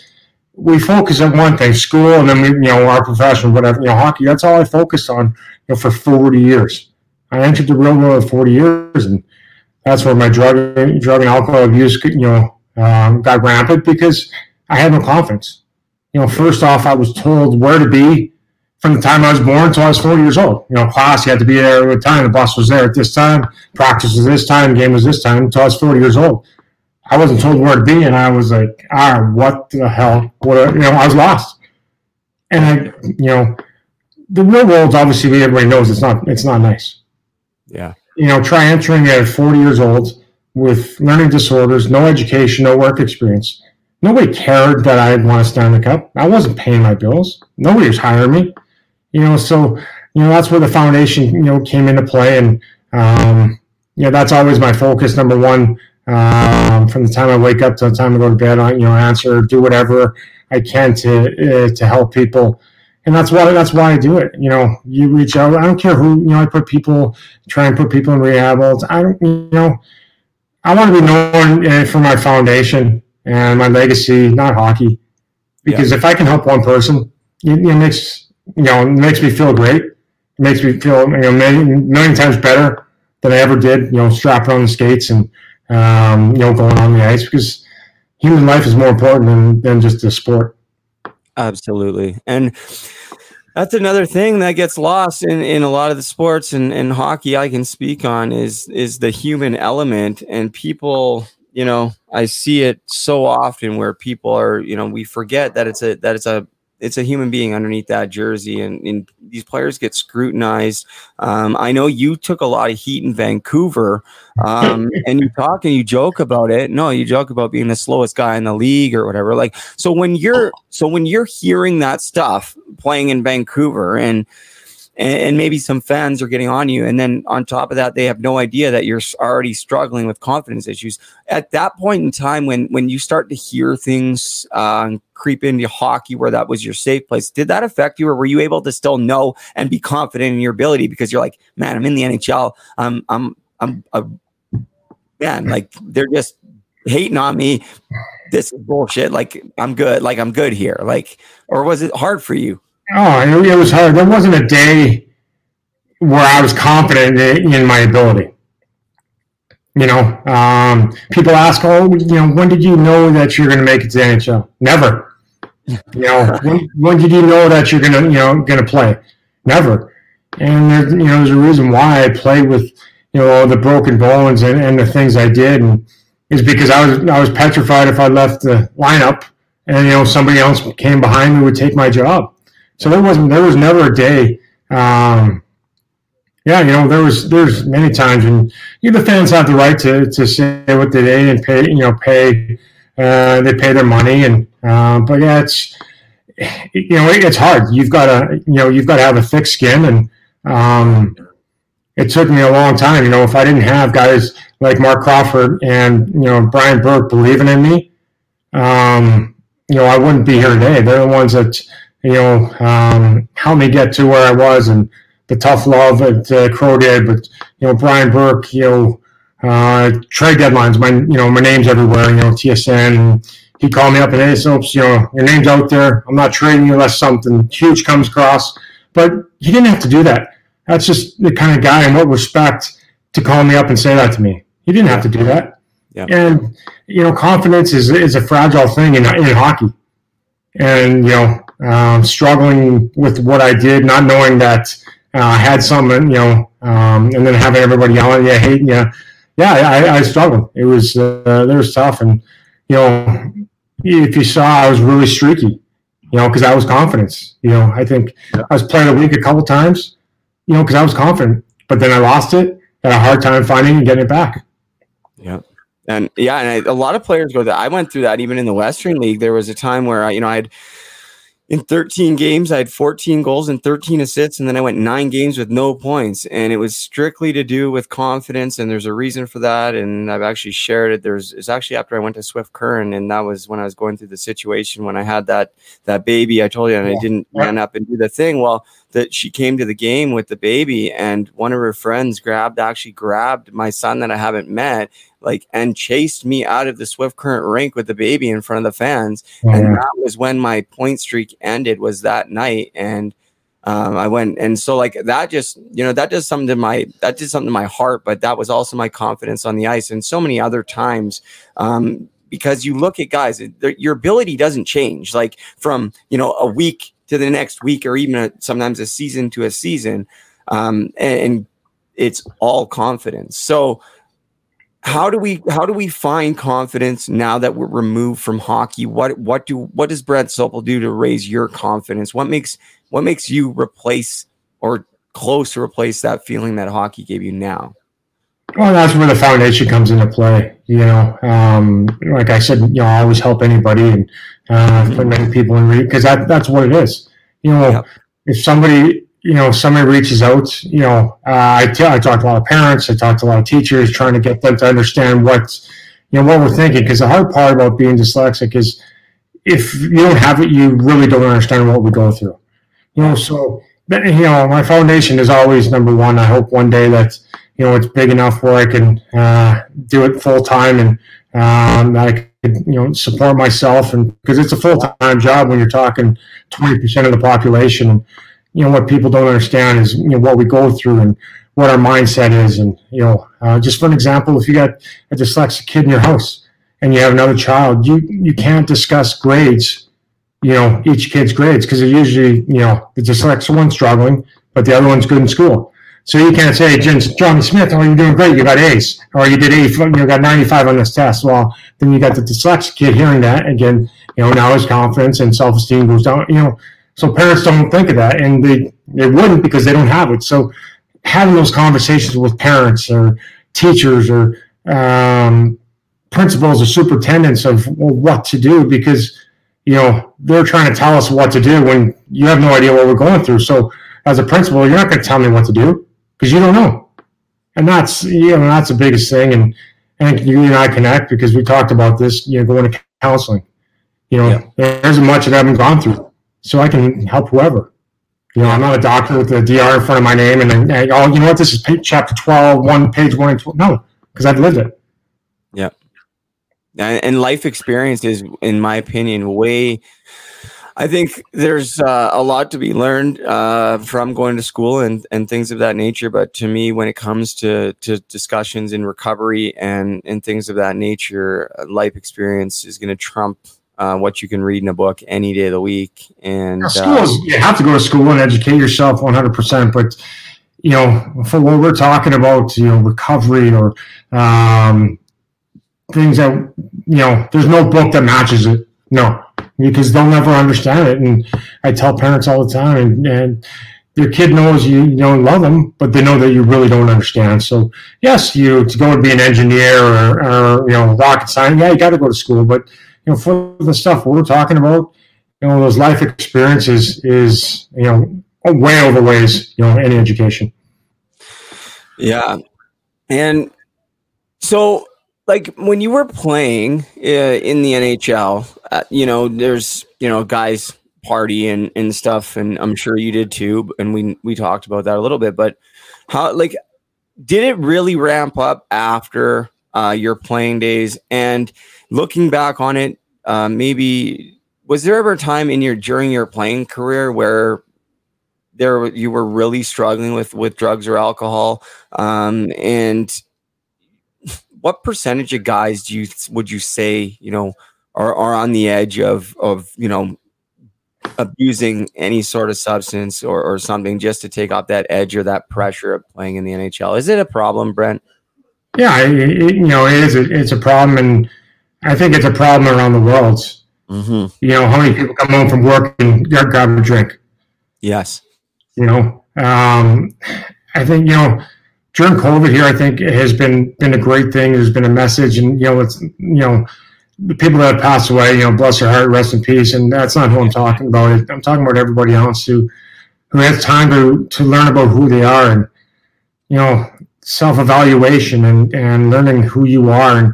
We focus on one thing, school, and then we, you know, our profession, whatever, you know, hockey. That's all I focused on, you know, for 40 years. I entered the real world at 40 years, and that's where my drug, drug and alcohol abuse, you know, um, got rampant because I had no confidence. You know, first off, I was told where to be from the time I was born until I was four years old. You know, class, you had to be there at the time. The bus was there at this time. Practice was this time. Game was this time until I was 40 years old. I wasn't told where to be, and I was like, ah, what the hell? What? You know, I was lost. And I, you know, the real world, obviously, everybody knows it's not. It's not nice. Yeah. You know, try entering at 40 years old with learning disorders, no education, no work experience. Nobody cared that I want to stand the cup. I wasn't paying my bills. Nobody was hiring me you know, so you know that's where the foundation you know came into play, and um, you know that's always my focus. Number one, um, from the time I wake up to the time I go to bed, I you know answer, do whatever I can to uh, to help people, and that's why that's why I do it. You know, you reach out. I don't care who you know. I put people, try and put people in rehab. I don't, you know, I want to be known uh, for my foundation and my legacy, not hockey, because yeah. if I can help one person, it, it makes you know, it makes me feel great. It makes me feel, you know, million, million times better than I ever did, you know, strapping on the skates and, um, you know, going on the ice because human life is more important than, than just a sport. Absolutely. And that's another thing that gets lost in, in a lot of the sports and, and hockey I can speak on is, is the human element and people, you know, I see it so often where people are, you know, we forget that it's a, that it's a, it's a human being underneath that jersey, and, and these players get scrutinized. Um, I know you took a lot of heat in Vancouver, um, and you talk and you joke about it. No, you joke about being the slowest guy in the league or whatever. Like, so when you're so when you're hearing that stuff playing in Vancouver and and, maybe some fans are getting on you. And then on top of that, they have no idea that you're already struggling with confidence issues. At that point in time, when when you start to hear things uh, creep into hockey, where that was your safe place, did that affect you, or were you able to still know and be confident in your ability because you're like, man, I'm in the NHL. I'm I'm I'm a man. Like they're just hating on me. This is bullshit. Like I'm good. Like I'm good here. Like, or was it hard for you? Oh, it, it was hard. There wasn't a day where I was confident in, in my ability. You know, um, people ask, "Oh, you know, when did you know that you're going to make it to the NHL?" Never. You know, when, when did you know that you're going to, you know, going to play? Never. And there, you know, there's a reason why I played with, you know, all the broken bones and, and the things I did, and is because I was I was petrified if I left the lineup and you know somebody else came behind me would take my job. So there wasn't there was never a day. Um, yeah, you know there was there's many times and you know, the fans have the right to, to say what they did and pay you know pay uh, they pay their money and uh, but yeah it's you know it's hard. You've got to you know you've got to have a thick skin and um, it took me a long time. You know if I didn't have guys like Marc Crawford and you know Brian Burke believing in me, um, you know I wouldn't be here today. They're the ones that you know um, helped me get to where I was and the tough love that uh, Crow did. But you know Brian Burke, you know uh, trade deadlines. My you know my name's everywhere. You know TSN. He called me up and hey, Soaps, you know your name's out there. I'm not trading you unless something huge comes across. But he didn't have to do that. That's just the kind of guy and what respect to call me up and say that to me. He didn't have to do that. Yeah. And you know, confidence is is a fragile thing in in hockey. And you know, um, struggling with what I did, not knowing that uh, I had something, you know, um, and then having everybody yelling, "Yeah, hating you." Yeah, I, I struggled. It was uh, it was tough, and you know, if you saw, I was really streaky. You know, because I was confidence. You know, I think I was playing a week a couple times. You know, because I was confident, but then I lost it. Had a hard time finding and getting it back. Yeah. And yeah, and I, a lot of players go that. I went through that even in the Western League. There was a time where I, you know, I had in 13 games, I had 14 goals and 13 assists, and then I went nine games with no points. And it was strictly to do with confidence, and there's a reason for that. And I've actually shared it. There's it's actually after I went to Swift Current, and that was when I was going through the situation when I had that that baby. I told you, and I didn't run up and do the thing. Well, that she came to the game with the baby, and one of her friends grabbed actually grabbed my son that I haven't met like and chased me out of the Swift Current rink with the baby in front of the fans. Oh, and that was when my point streak ended. Was that night, and um, I went and so like that just you know that does something to my that did something to my heart, but that was also my confidence on the ice, and so many other times. Um, because you look at guys, your ability doesn't change like from you know a week to the next week, or even a, sometimes a season to a season, um, and, and it's all confidence. So how do we how do we find confidence now that we're removed from hockey? What what do what does Brent Sopel do to raise your confidence? What makes what makes you replace or close to replace that feeling that hockey gave you now? Well, that's where the foundation comes into play. You know, um, like I said, you know, I always help anybody and uh, put many people in reach because that that's what it is. You know, Yep. if somebody you know somebody reaches out, you know, uh, I t- I talk to a lot of parents, I talk to a lot of teachers, trying to get them to understand what you know what we're thinking. Because the hard part about being dyslexic is if you don't have it, you really don't understand what we go through. You know, so you know, my foundation is always number one. I hope one day that you know it's big enough where I can uh, do it full time and um, that I could you know support myself and because it's a full time job when you're talking twenty percent of the population. And, you know what people don't understand is you know what we go through and what our mindset is. And you know, uh, just for an example, if you got a dyslexic kid in your house and you have another child, you you can't discuss grades you know, each kid's grades because they're usually, you know, the dyslexic one's struggling, but the other one's good in school. So you can't say, Jen, Johnny Smith, oh, you're doing great, you got A's, or you did 80, you got 95 on this test. Well, then you got the dyslexic kid hearing that again, you know, now his confidence and self-esteem goes down, you know, so parents don't think of that and they, they wouldn't because they don't have it. So having those conversations with parents or teachers or um, principals or superintendents of well, what to do because you know they're trying to tell us what to do when you have no idea what we're going through. So as a principal, you're not going to tell me what to do because you don't know, and that's you know that's the biggest thing. And and you and I connect because we talked about this. You know, going to counseling. You know, Yeah. there isn't much that I haven't gone through, so I can help whoever. You know, I'm not a doctor with a DR in front of my name and then, oh, you know what? This is page, chapter 12, one, page one and 12. No, because I've lived it. and, and life experience is, in my opinion, way. I think there's uh, a lot to be learned uh, from going to school and, and things of that nature. But to me, when it comes to, to discussions in recovery and, and things of that nature, uh, life experience is going to trump uh, what you can read in a book any day of the week. And uh, schools, you have to go to school and educate yourself 100%. But you know, for what we're talking about, you know, recovery or um, things that you know, there's no book that matches it. No, because they'll never understand it. And I tell parents all the time, and, and your kid knows you, you don't love them, but they know that you really don't understand. So yes, you to go and be an engineer or, or you know rocket science. Yeah, you got to go to school, but you know for the stuff we're talking about, you know those life experiences is you know way overweighs you know any education. Yeah, and so like when you were playing uh, in the NHL, uh, you know, there's you know guys party and and stuff, and I'm sure you did too. And we we talked about that a little bit, but how like did it really ramp up after uh, your playing days? And looking back on it, uh, maybe was there ever a time in your during your playing career where there you were really struggling with with drugs or alcohol um, and what percentage of guys do you would you say you know are, are on the edge of of you know abusing any sort of substance or, or something just to take off that edge or that pressure of playing in the NHL? Is it a problem, Brent? Yeah, it, it, you know, it is. A, it's a problem, and I think it's a problem around the world. Mm-hmm. You know, how many people come home from work and grab a drink? Yes. You know, um, I think you know during COVID here, I think it has been been a great thing. There's been a message, and you know, it's you know, the people that have passed away, you know, bless their heart, rest in peace. And that's not who I'm talking about. I'm talking about everybody else who who has time to to learn about who they are and you know, self evaluation and and learning who you are. And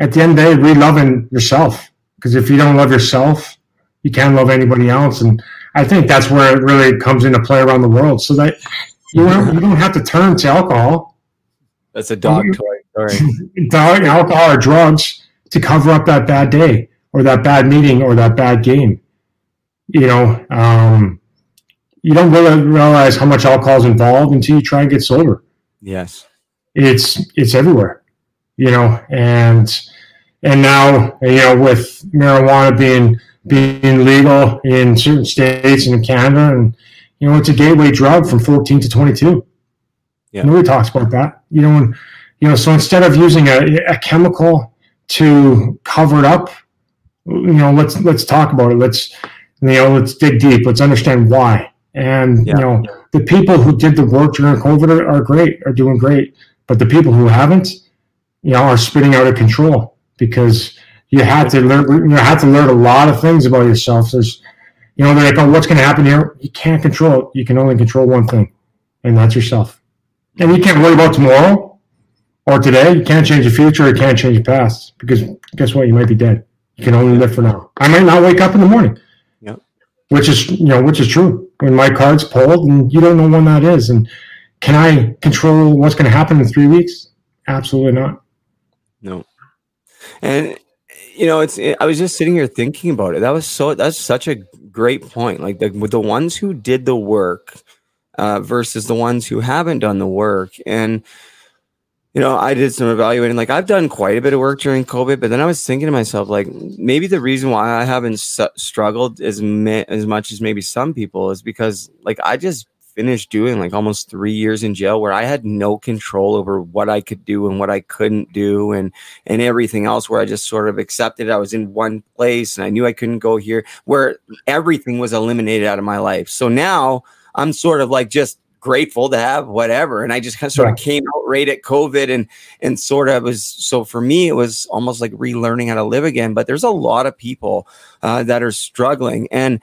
at the end of the day, re-loving yourself. Because if you don't love yourself, you can't love anybody else. And I think that's where it really comes into play around the world. So that you don't, you don't have to turn to alcohol. That's a dog toy. Sorry. dog, alcohol or drugs to cover up that bad day or that bad meeting or that bad game. You know, um, you don't really realize how much alcohol is involved until you try and get sober. Yes, it's it's everywhere. You know, and and now you know with marijuana being being legal in certain states and in Canada and you know, it's a gateway drug from 14 to 22. Yeah. Nobody talks about that. You know, when, you know, so instead of using a, a chemical to cover it up, you know, let's let's talk about it. Let's you know, let's dig deep. Let's understand why. And yeah. you know, the people who did the work during COVID are, are great, are doing great. But the people who haven't, you know, are spitting out of control because you had to learn you had to learn a lot of things about yourself. There's you know, they're like, oh, what's going to happen here? You can't control it. You can only control one thing, and that's yourself. And you can't worry about tomorrow or today. You can't change the future. You can't change the past because guess what? You might be dead. You can only live for now. I might not wake up in the morning. Yep. Which is, you know, which is true. When my card's pulled and you don't know when that is. And can I control what's going to happen in three weeks? Absolutely not. No. And you know, it's. It, I was just sitting here thinking about it. That was so. That's such a great point. Like the with the ones who did the work uh, versus the ones who haven't done the work, and you know, I did some evaluating. Like I've done quite a bit of work during COVID, but then I was thinking to myself, like maybe the reason why I haven't su- struggled as ma- as much as maybe some people is because like I just finished doing like almost three years in jail where I had no control over what I could do and what I couldn't do and and everything else where I just sort of accepted I was in one place and I knew I couldn't go here where everything was eliminated out of my life. So now I'm sort of like just grateful to have whatever and i just kind of sort of came out right at covid and and sort of was so for me it was almost like relearning how to live again but there's a lot of people uh, that are struggling and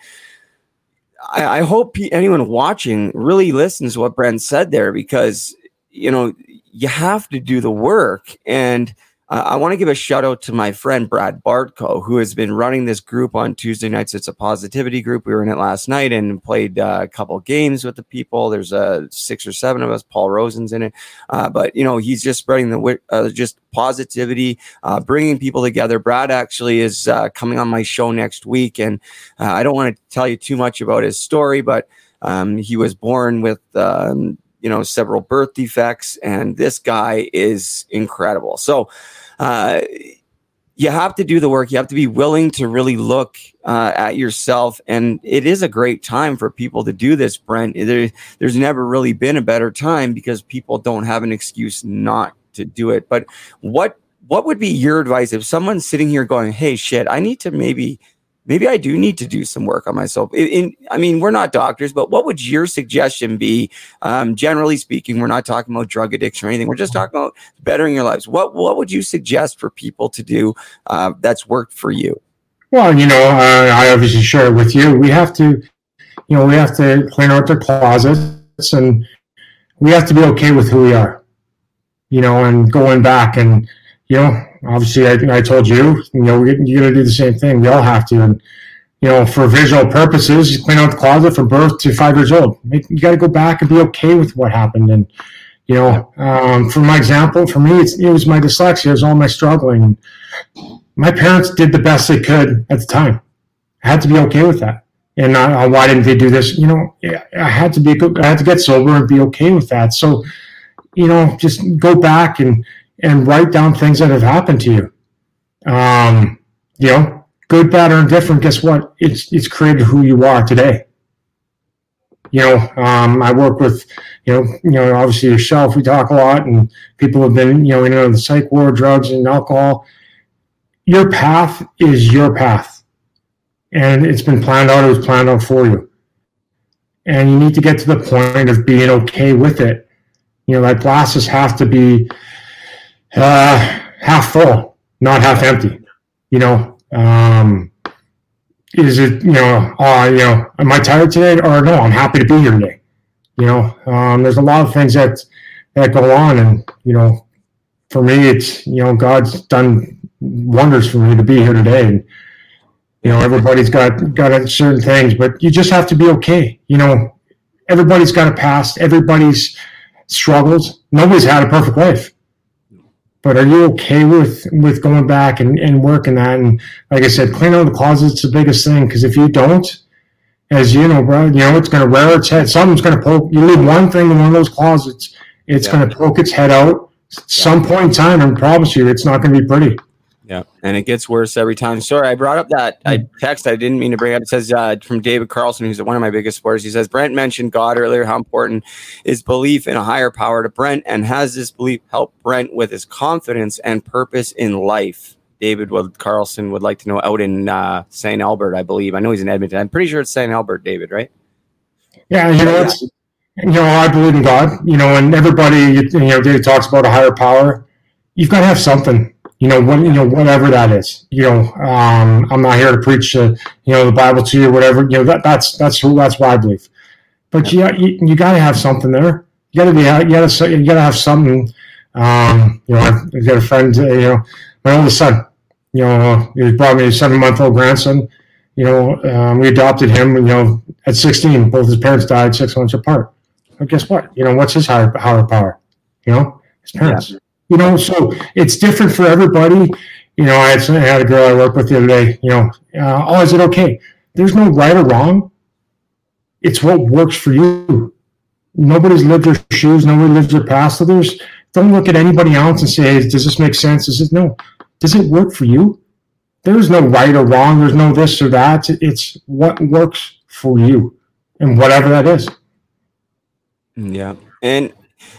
I, I hope anyone watching really listens to what Brent said there because you know you have to do the work and I want to give a shout out to my friend Brad Bartko, who has been running this group on Tuesday nights. It's a positivity group. We were in it last night and played uh, a couple games with the people. There's uh, six or seven of us. Paul Rosen's in it, uh, but you know he's just spreading the uh, just positivity, uh, bringing people together. Brad actually is uh, coming on my show next week, and I don't want to tell you too much about his story, but um, he was born with um, you know several birth defects, and this guy is incredible. So. Uh, you have to do the work. You have to be willing to really look uh, at yourself. And it is a great time for people to do this, Brent. There, there's never really been a better time because people don't have an excuse not to do it. But what what would be your advice if someone's sitting here going, "Hey, shit, I need to maybe maybe I do need to do some work on myself. In, in I mean, we're not doctors, but what would your suggestion be? Um, generally speaking, we're not talking about drug addiction or anything. We're just talking about bettering your lives. What what would you suggest for people to do uh, that's worked for you? Well, you know, uh, I obviously share it with you. We have to, you know, we have to clean out the closets, and we have to be okay with who we are. You know, and going back and you know obviously I, I told you, you know, you got to do the same thing. We all have to. And, you know, for visual purposes, you clean out the closet from birth to five years old. You got to go back and be okay with what happened. And, you know, um, for my example, for me, it was my dyslexia, it was all my struggling. My parents did the best they could at the time. I had to be okay with that. And uh, why didn't they do this? You know, I had to be, I had to get sober and be okay with that. So, you know, just go back and and write down things that have happened to you. Um, you know, good, bad, or indifferent. Guess what? It's it's created who you are today. You know, um, I work with, you know, you know, obviously yourself. We talk a lot, and people have been, you know, in the psych ward, drugs, and alcohol. Your path is your path, and it's been planned out. It was planned out for you, and you need to get to the point of being okay with it. You know, like glasses have to be uh, half full, not half empty. You know, um, is it you know, uh, you know, am I tired today or no? I'm happy to be here today. You know, um, there's a lot of things that that go on, and you know, for me, it's you know, God's done wonders for me to be here today, and you know, everybody's got got certain things, but you just have to be okay. You know, everybody's got a past, everybody's struggles. Nobody's had a perfect life but are you okay with with going back and, and working that? And like I said, clean out the closet's the biggest thing because if you don't, as you know, bro, you know it's going to rear its head. Something's going to poke. You leave one thing in one of those closets, it's yeah. going to poke its head out. Some point in time, I promise you, it's not going to be pretty. Yeah, and it gets worse every time. Sorry, I brought up that I hmm. text. I didn't mean to bring up. It says uh, from David Carlson, who's one of my biggest supporters. He says Brent mentioned God earlier. How important is belief in a higher power to Brent, and has this belief helped Brent with his confidence and purpose in life? David would Carlson would like to know out in uh, St. Albert, I believe. I know he's in Edmonton. I'm pretty sure it's St. Albert, David, right? Yeah, you know, it's, you know, I believe in God. You know, and everybody, you know, David talks about a higher power. You've got to have something you know, what, you know, whatever that is, you know, um, I'm not here to preach, uh, you know, the Bible to you, or whatever, you know, that, that's, that's who, that's what I believe. But yeah. you, you, you got to have something there. You got to be, you got to, you got to have something. Um, you know, I've got a friend, uh, you know, my oldest son, you know, he brought me a seven month old grandson. You know, um, we adopted him, you know, at 16, both his parents died six months apart. But guess what? You know, what's his higher, higher power? You know, his parents. Yeah. You know, so it's different for everybody. You know, I had, I had a girl I worked with the other day. You know, uh, oh, is it okay? There's no right or wrong. It's what works for you. Nobody's lived their shoes. Nobody lives their past. So there's don't look at anybody else and say, does this make sense? Does it no? Does it work for you? There's no right or wrong. There's no this or that. It's what works for you, and whatever that is. Yeah, and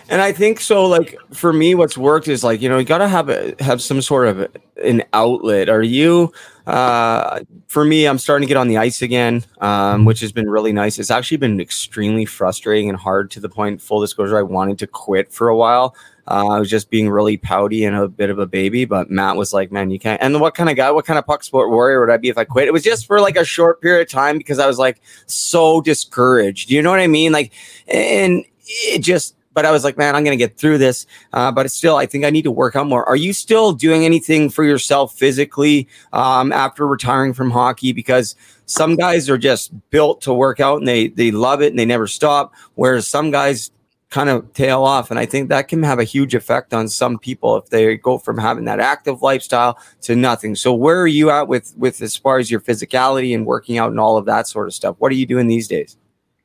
and I think so. Like for me, what's worked is like you know you got to have a, have some sort of an outlet. Are you? Uh, for me, I'm starting to get on the ice again, um, which has been really nice. It's actually been extremely frustrating and hard to the point. Full disclosure, I wanted to quit for a while. Uh, I was just being really pouty and a bit of a baby, but Matt was like, "Man, you can't." And what kind of guy, what kind of puck sport warrior would I be if I quit? It was just for like a short period of time because I was like so discouraged. You know what I mean? Like, and it just but I was like, man, I'm going to get through this. Uh, but still, I think I need to work out more. Are you still doing anything for yourself physically um, after retiring from hockey? Because some guys are just built to work out and they they love it and they never stop, whereas some guys kind of tail off. And I think that can have a huge effect on some people if they go from having that active lifestyle to nothing. So where are you at with with as far as your physicality and working out and all of that sort of stuff? What are you doing these days?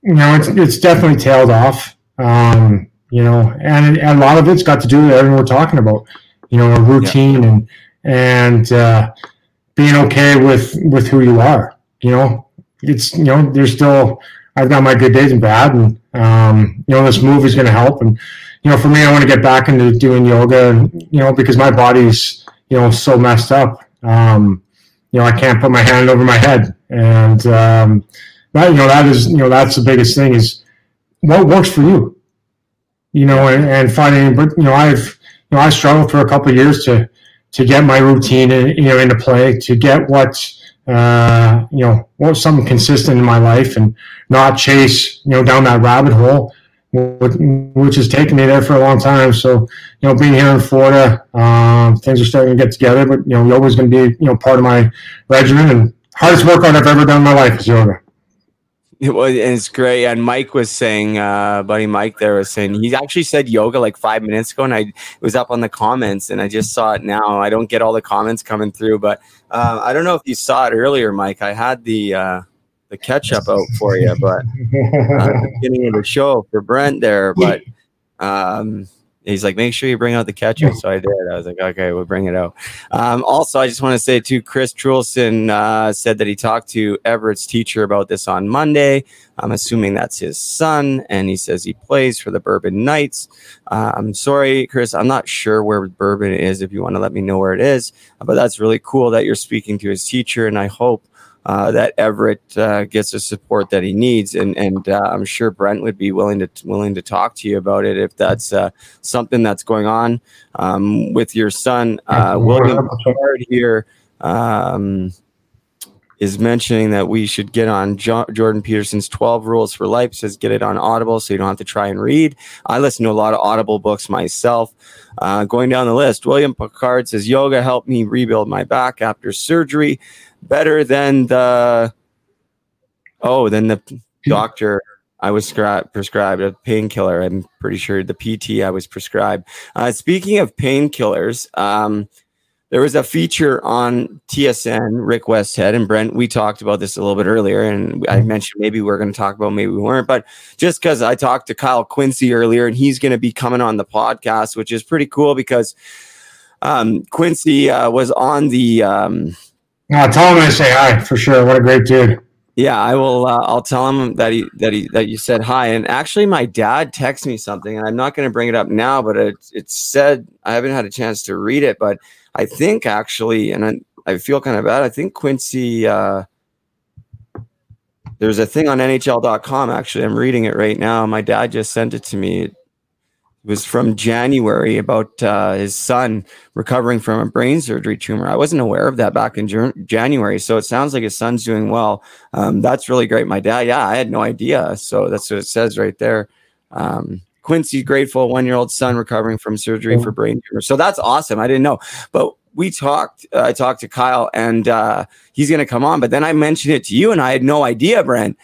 You know, it's it's definitely tailed off. Um, you know, and and a lot of it's got to do with everything we're talking about. You know, a routine yeah. and and uh, being okay with with who you are. You know, it's you know, there's still I've got my good days and bad, and um, you know, this move is going to help. And you know, for me, I want to get back into doing yoga, and you know, because my body's you know so messed up. Um, you know, I can't put my hand over my head, and um, that you know that is you know that's the biggest thing is what works for you you know, and, and finding, but you know, I've, you know, I struggled for a couple years to, to get my routine, in, you know, into play, to get what, uh, you know, what something consistent in my life, and not chase, you know, down that rabbit hole, which has taken me there for a long time. So, you know, being here in Florida, um, things are starting to get together. But you know, yoga is going to be, you know, part of my regimen, and hardest workout I've ever done in my life is yoga. It was it's great. And Mike was saying, uh, buddy Mike there was saying he actually said yoga like five minutes ago, and I was up on the comments and I just saw it now. I don't get all the comments coming through, but uh, I don't know if you saw it earlier, Mike. I had the uh, the ketchup out for you, but uh, beginning of the show for Brent there, but um he's like, make sure you bring out the catcher. So I did. I was like, okay, we'll bring it out. Um, also, I just want to say too, Chris Trulson uh, said that he talked to Everett's teacher about this on Monday. I'm assuming that's his son, and he says he plays for the Bourbon Knights. Uh, I'm sorry, Chris, I'm not sure where Bourbon is. If you want to let me know where it is, but that's really cool that you're speaking to his teacher, and I hope uh, that Everett uh, gets the support that he needs, and and uh, I'm sure Brent would be willing to willing to talk to you about it if that's uh, something that's going on um, with your son. Uh, William Picard here um, is mentioning that we should get on jo- Jordan Peterson's 12 Rules for Life. Says get it on Audible so you don't have to try and read. I listen to a lot of Audible books myself. Uh, going down the list, William Picard says yoga helped me rebuild my back after surgery better than the oh than the doctor I was scri- prescribed a painkiller. I'm pretty sure the PT I was prescribed. Uh, speaking of painkillers, um, there was a feature on TSN, Rick Westhead and Brent. We talked about this a little bit earlier, and I mentioned maybe we are going to talk about, maybe we weren't. But just because I talked to Kyle Quincey earlier, and he's going to be coming on the podcast, which is pretty cool because um, Quincey uh, was on the um, no, tell him I say hi for sure. What a great dude. Yeah, I will. Uh, I'll tell him that he that he that you said hi. And actually, my dad texted me something, and I'm not going to bring it up now, but it it said I haven't had a chance to read it, but I think actually, and I, I feel kind of bad. I think Quincey. Uh, there's a thing on NHL.com. Actually, I'm reading it right now. My dad just sent it to me. It was from January about uh, his son recovering from a brain surgery tumor. I wasn't aware of that back in January. So it sounds like his son's doing well. Um, that's really great. My dad, yeah, I had no idea. So that's what it says right there. Um, Quincey grateful, one year old son recovering from surgery for brain tumor. So that's awesome. I didn't know. But we talked, uh, I talked to Kyle and uh, he's going to come on. But then I mentioned it to you and I had no idea, Brent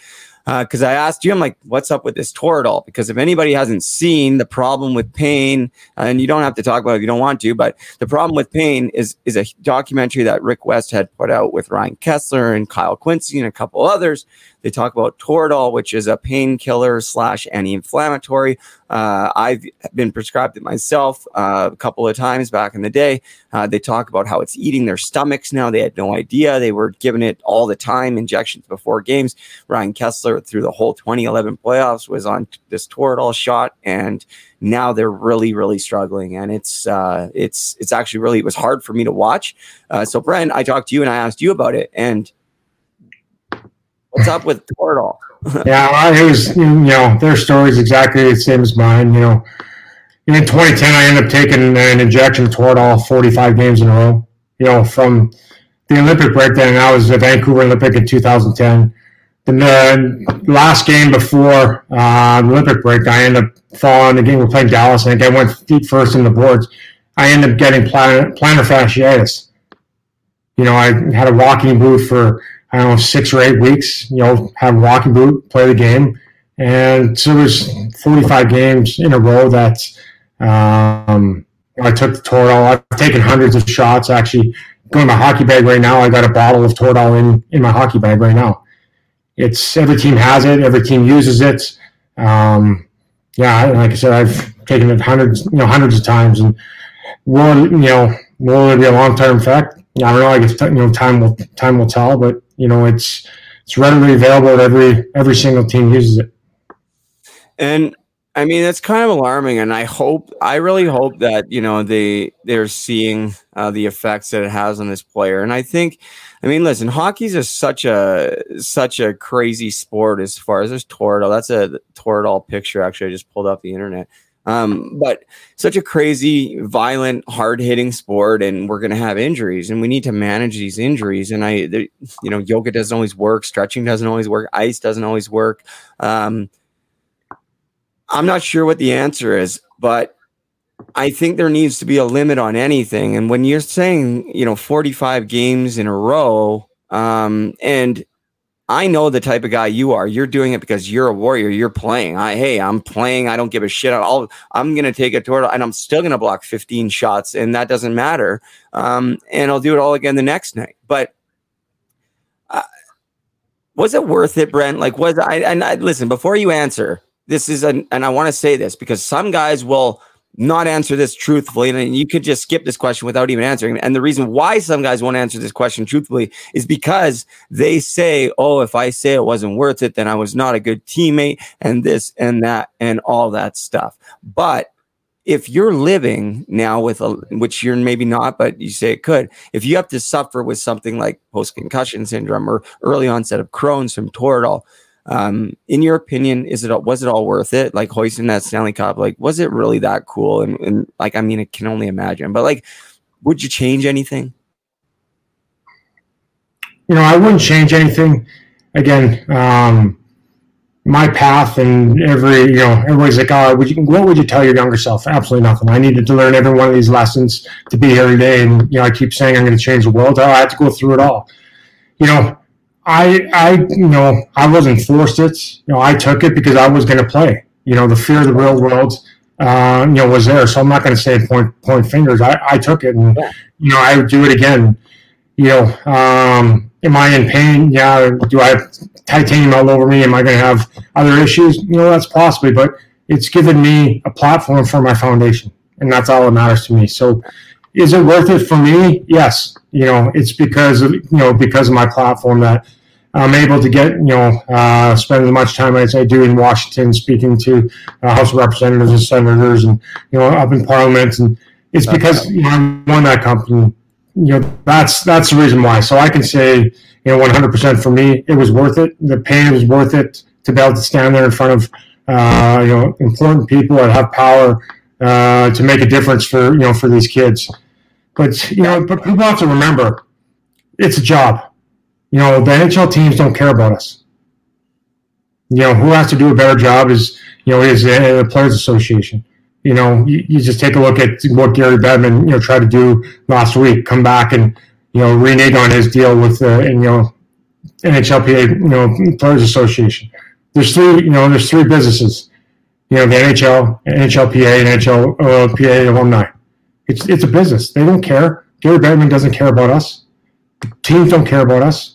because uh, I asked you, I'm like, what's up with this Toradol? Because if anybody hasn't seen the problem with pain, and you don't have to talk about it if you don't want to, but the problem with pain is is a documentary that Rick Westhead put out with Ryan Kesler and Kyle Quincey and a couple others they talk about Toradol, which is a painkiller slash anti-inflammatory. Uh, I've been prescribed it myself uh, a couple of times back in the day. Uh, they talk about how it's eating their stomachs now. They had no idea. They were giving it all the time, injections before games. Ryan Kesler, through the whole 2011 playoffs, was on this Toradol shot, and now they're really, really struggling. And it's uh, it's it's actually really it was hard for me to watch. Uh, so, Brent, I talked to you and I asked you about it, and What's up with Toradol? yeah, it was you know their story is exactly the same as mine. You know, in 2010, I ended up taking an injection Toradol 45 games in a row. You know, from the Olympic break then, I was the Vancouver Olympic in 2010. the last game before uh, the Olympic break, I ended up falling. The game we're playing Dallas, and I went feet first in the boards. I ended up getting plantar fasciitis. You know, I had a walking boot for I don't know six or eight weeks. You know, have a walking boot, play the game, and so there's 45 games in a row that um, I took the Toradol. I've taken hundreds of shots. Actually, going my hockey bag right now. I got a bottle of Toradol in in my hockey bag right now. It's every team has it. Every team uses it. Um, yeah, like I said, I've taken it hundreds, you know, hundreds of times, and will you know will it be a long term effect? I don't know. I guess you know time will time will tell, but you know it's it's readily available. Every every single team uses it. And I mean, that's kind of alarming, and I hope, I really hope that you know they they're seeing uh, the effects that it has on this player. And I think, I mean, listen, hockey's is such a such a crazy sport as far as this Toradol. That's a Toradol picture. Actually, I just pulled up the internet. Um, but such a crazy, violent, hard hitting sport, and we're going to have injuries, and we need to manage these injuries. And I, you know, yoga doesn't always work, stretching doesn't always work, ice doesn't always work. Um, I'm not sure what the answer is, but I think there needs to be a limit on anything. And when you're saying, you know, 45 games in a row, um, and I know the type of guy you are. You're doing it because you're a warrior. You're playing. I hey, I'm playing. I don't give a shit. I'll, I'm gonna take a total, and I'm still gonna block 15 shots, and that doesn't matter. Um, and I'll do it all again the next night. But uh, was it worth it, Brent? Like, was I? And I, listen before you answer this is an, and I want to say this because some guys will not answer this truthfully, and you could just skip this question without even answering. And the reason why some guys won't answer this question truthfully is because they say, "Oh, if I say it wasn't worth it, then I was not a good teammate," and this and that and all that stuff. But if you're living now with a, which you're maybe not, but you say it could, if you have to suffer with something like post concussion syndrome or early onset of Crohn's from Toradol, um, in your opinion, is it was it all worth it? Like hoisting that Stanley Cup, like was it really that cool? And, and like, I mean, I can only imagine. But like, would you change anything? You know, I wouldn't change anything. Again, um, my path and every you know everybody's like, oh, would you, what would you tell your younger self? Absolutely nothing. I needed to learn every one of these lessons to be here today. And you know, I keep saying I'm going to change the world. Oh, I had to go through it all. You know, I, I, you know, I wasn't forced it. You know, I took it because I was going to play. You know, the fear of the real world, uh, you know, was there. So I'm not going to say point point fingers. I, I took it, and yeah. you know, I would do it again. You know, um, am I in pain? Yeah. Do I have titanium all over me? Am I going to have other issues? You know, that's possibly, but it's given me a platform for my foundation, and that's all that matters to me. So, is it worth it for me? Yes. You know, it's because of you know because of my platform that I'm able to get, you know, uh, spend as much time as I do in Washington speaking to uh, House of Representatives and senators and, you know, up in Parliament. And it's because you know, I won that company. You know, that's that's the reason why. So I can say, you know, 100% for me, it was worth it. The pain was worth it to be able to stand there in front of, uh, you know, important people that have power uh, to make a difference for, you know, for these kids. But, you know, but people have to remember, it's a job you know, the NHL teams don't care about us. You know, who has to do a better job is, you know, is uh, the Players Association. You know, you, you just take a look at what Gary Bettman, you know, tried to do last week, come back and, you know, renege on his deal with the, and, you know, NHLPA, you know, Players Association. There's three, you know, there's three businesses. You know, the NHL, NHLPA, and NHLPA alumni. It's it's a business. They don't care. Gary Bettman doesn't care about us. Teams don't care about us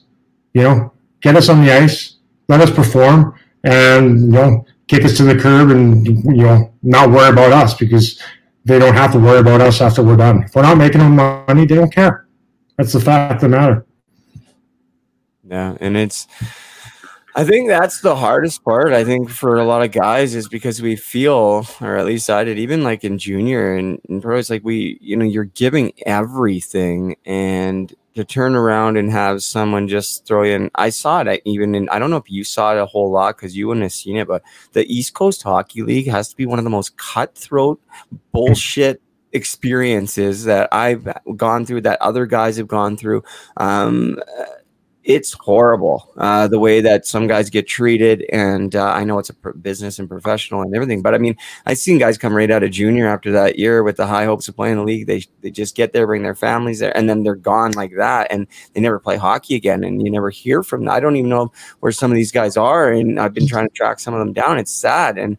you know, get us on the ice, let us perform, and you know, kick us to the curb, and you know, not worry about us because they don't have to worry about us after we're done. If we're not making them money, they don't care. That's the fact of the matter. Yeah, and it's. I think that's the hardest part. I think for a lot of guys is because we feel, or at least I did, even like in junior and, and pro, it's like we, you know, you're giving everything, and to turn around and have someone just throw in. I saw it even in, I don't know if you saw it a whole lot because you wouldn't have seen it, but the East Coast Hockey League has to be one of the most cutthroat bullshit experiences that I've gone through, that other guys have gone through. Um, it's horrible uh, the way that some guys get treated. And uh, I know it's a pr- business and professional and everything, but I mean, I've seen guys come right out of junior after that year with the high hopes of playing the league. They they just get there, bring their families there, and then they're gone like that, and they never play hockey again, and you never hear from them. I don't even know where some of these guys are, and I've been trying to track some of them down. It's sad, and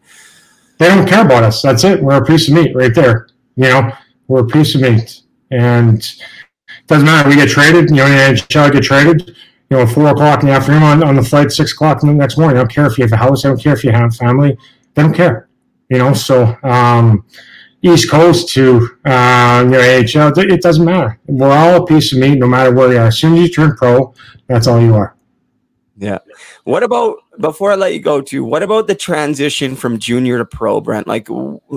they don't care about us. That's it. We're a piece of meat right there. You know, we're a piece of meat, and it doesn't matter. We get traded. You know, NHL get traded you know, four o'clock in the afternoon on, on the flight, six o'clock in the next morning. I don't care if you have a house. I don't care if you have family. They don't care. You know, so um, East Coast to uh, you know, AHL, it doesn't matter. We're all a piece of meat, no matter where you are. As soon as you turn pro, that's all you are. Yeah. What about before I let you go to what about the transition from junior to pro, Brent? Like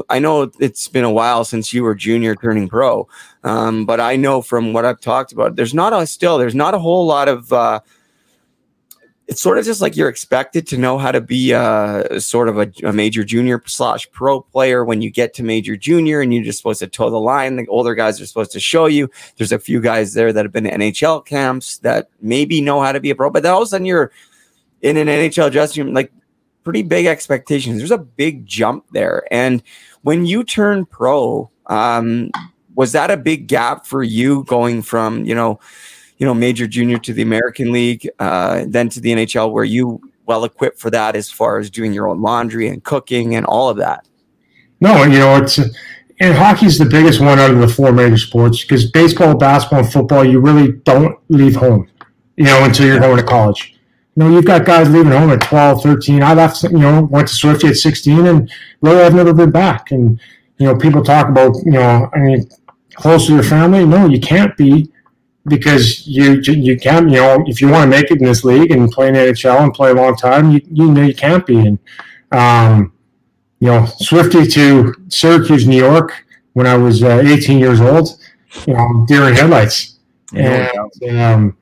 I know it's been a while since you were junior turning pro, um, but I know from what I've talked about, there's not a still there's not a whole lot of. Uh, it's sort of just like you're expected to know how to be a sort of a, a, major junior slash pro player when you get to major junior and you're just supposed to toe the line. The older guys are supposed to show you. There's a few guys there that have been NHL camps that maybe know how to be a pro, but then all of a sudden you're in an NHL dressing room, like pretty big expectations. There's a big jump there. And when you turn pro, um, was that a big gap for you going from, you know, you know, major junior to the American League, uh, then to the NHL, where you well equipped for that as far as doing your own laundry and cooking and all of that? No, you know, it's and hockey's the biggest one out of the four major sports because baseball, basketball, and football, you really don't leave home, you know, until you're going to college. You know, you've got guys leaving home at 12, 13. I left, you know, went to Swifty at 16 and really I've never been back. And, you know, people talk about, you know, I mean, close to your family. No, you can't be because you you can you know if you want to make it in this league and play in NHL and play a long time you you know you can't be and um, you know Swifty to Syracuse New York when I was uh, 18 years old you know deer in headlights and um,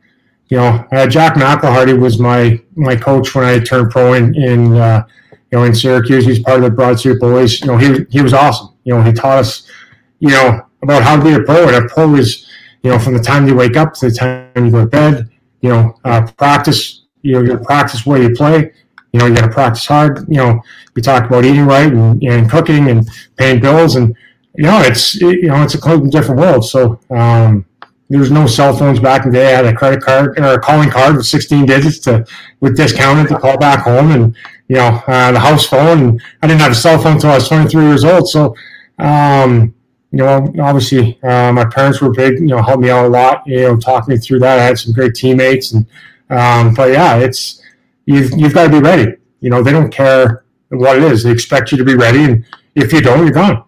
you know uh, Jack McIlhargey was my my coach when I turned pro in in uh, you know in Syracuse. He's part of the Broad Street Boys. You know he he was awesome. You know he taught us you know about how to be a pro and a pro is you know, from the time you wake up to the time you go to bed, you know, uh, practice, you know, you practice where you play. You know, you got to practice hard. You know, we talk about eating right and, and cooking and paying bills, and you know, it's it, you know, it's a completely different world. So um, there was no cell phones back in the day. I had a credit card or a calling card with 16 digits to with discounted to call back home, and you know, uh, the house phone. And I didn't have a cell phone until I was 23 years old. So um, you know, obviously uh, my parents were big, you know, helped me out a lot, you know, talked me through that. I had some great teammates and, um, but yeah, it's, you've, you've got to be ready. You know, they don't care what it is. They expect you to be ready. And if you don't, you're gone,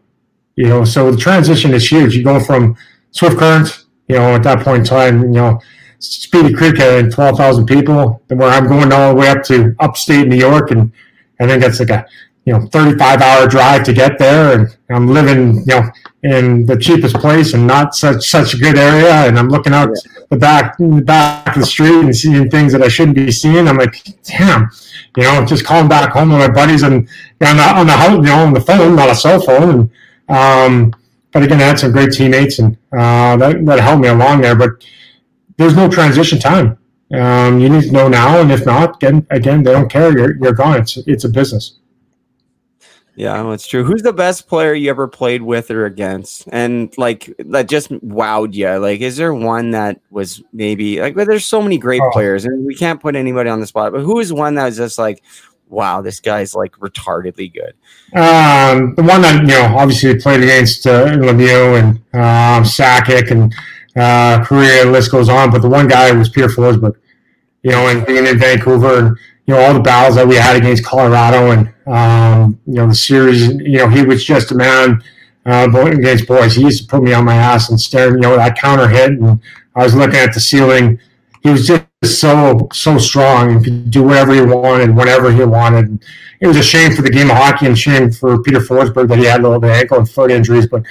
you know, so the transition is huge. You go from Swift Current, you know, at that point in time, you know, Speedy Creek and 12,000 people, and where I'm going all the way up to upstate New York and, I think that's like a, you know, 35 hour drive to get there. And I'm living, you know, in the cheapest place and not such such a good area. And I'm looking out yeah. the back the back of the street and seeing things that I shouldn't be seeing. I'm like, damn, you know, just calling back home to my buddies and on the on the you know on the phone, not a cell phone. And um, but again, I had some great teammates and uh, that that helped me along there. But there's no transition time. Um, you need to know now, and if not, again, again, they don't care. You're you're gone. It's it's a business. Yeah, that's true. Who's the best player you ever played with or against? And like that just wowed you. Like, is there one that was maybe like there's so many great oh. players and we can't put anybody on the spot, but who is one that was just like, wow, this guy's like retardedly good? Um, the one that, you know, obviously played against uh, Lemieux and um, Sakic and uh, Kariya, the list goes on, but the one guy was Peter Forsberg, you know, and being in Vancouver and you know all the battles that we had against Colorado and um, you know the series. You know he was just a man uh, against boys. He used to put me on my ass and stare. You know that counter hit, and I was looking at the ceiling. He was just so so strong and could do whatever he wanted whenever he wanted. It was a shame for the game of hockey and shame for Peter Forsberg that he had a little bit of ankle and foot injuries. But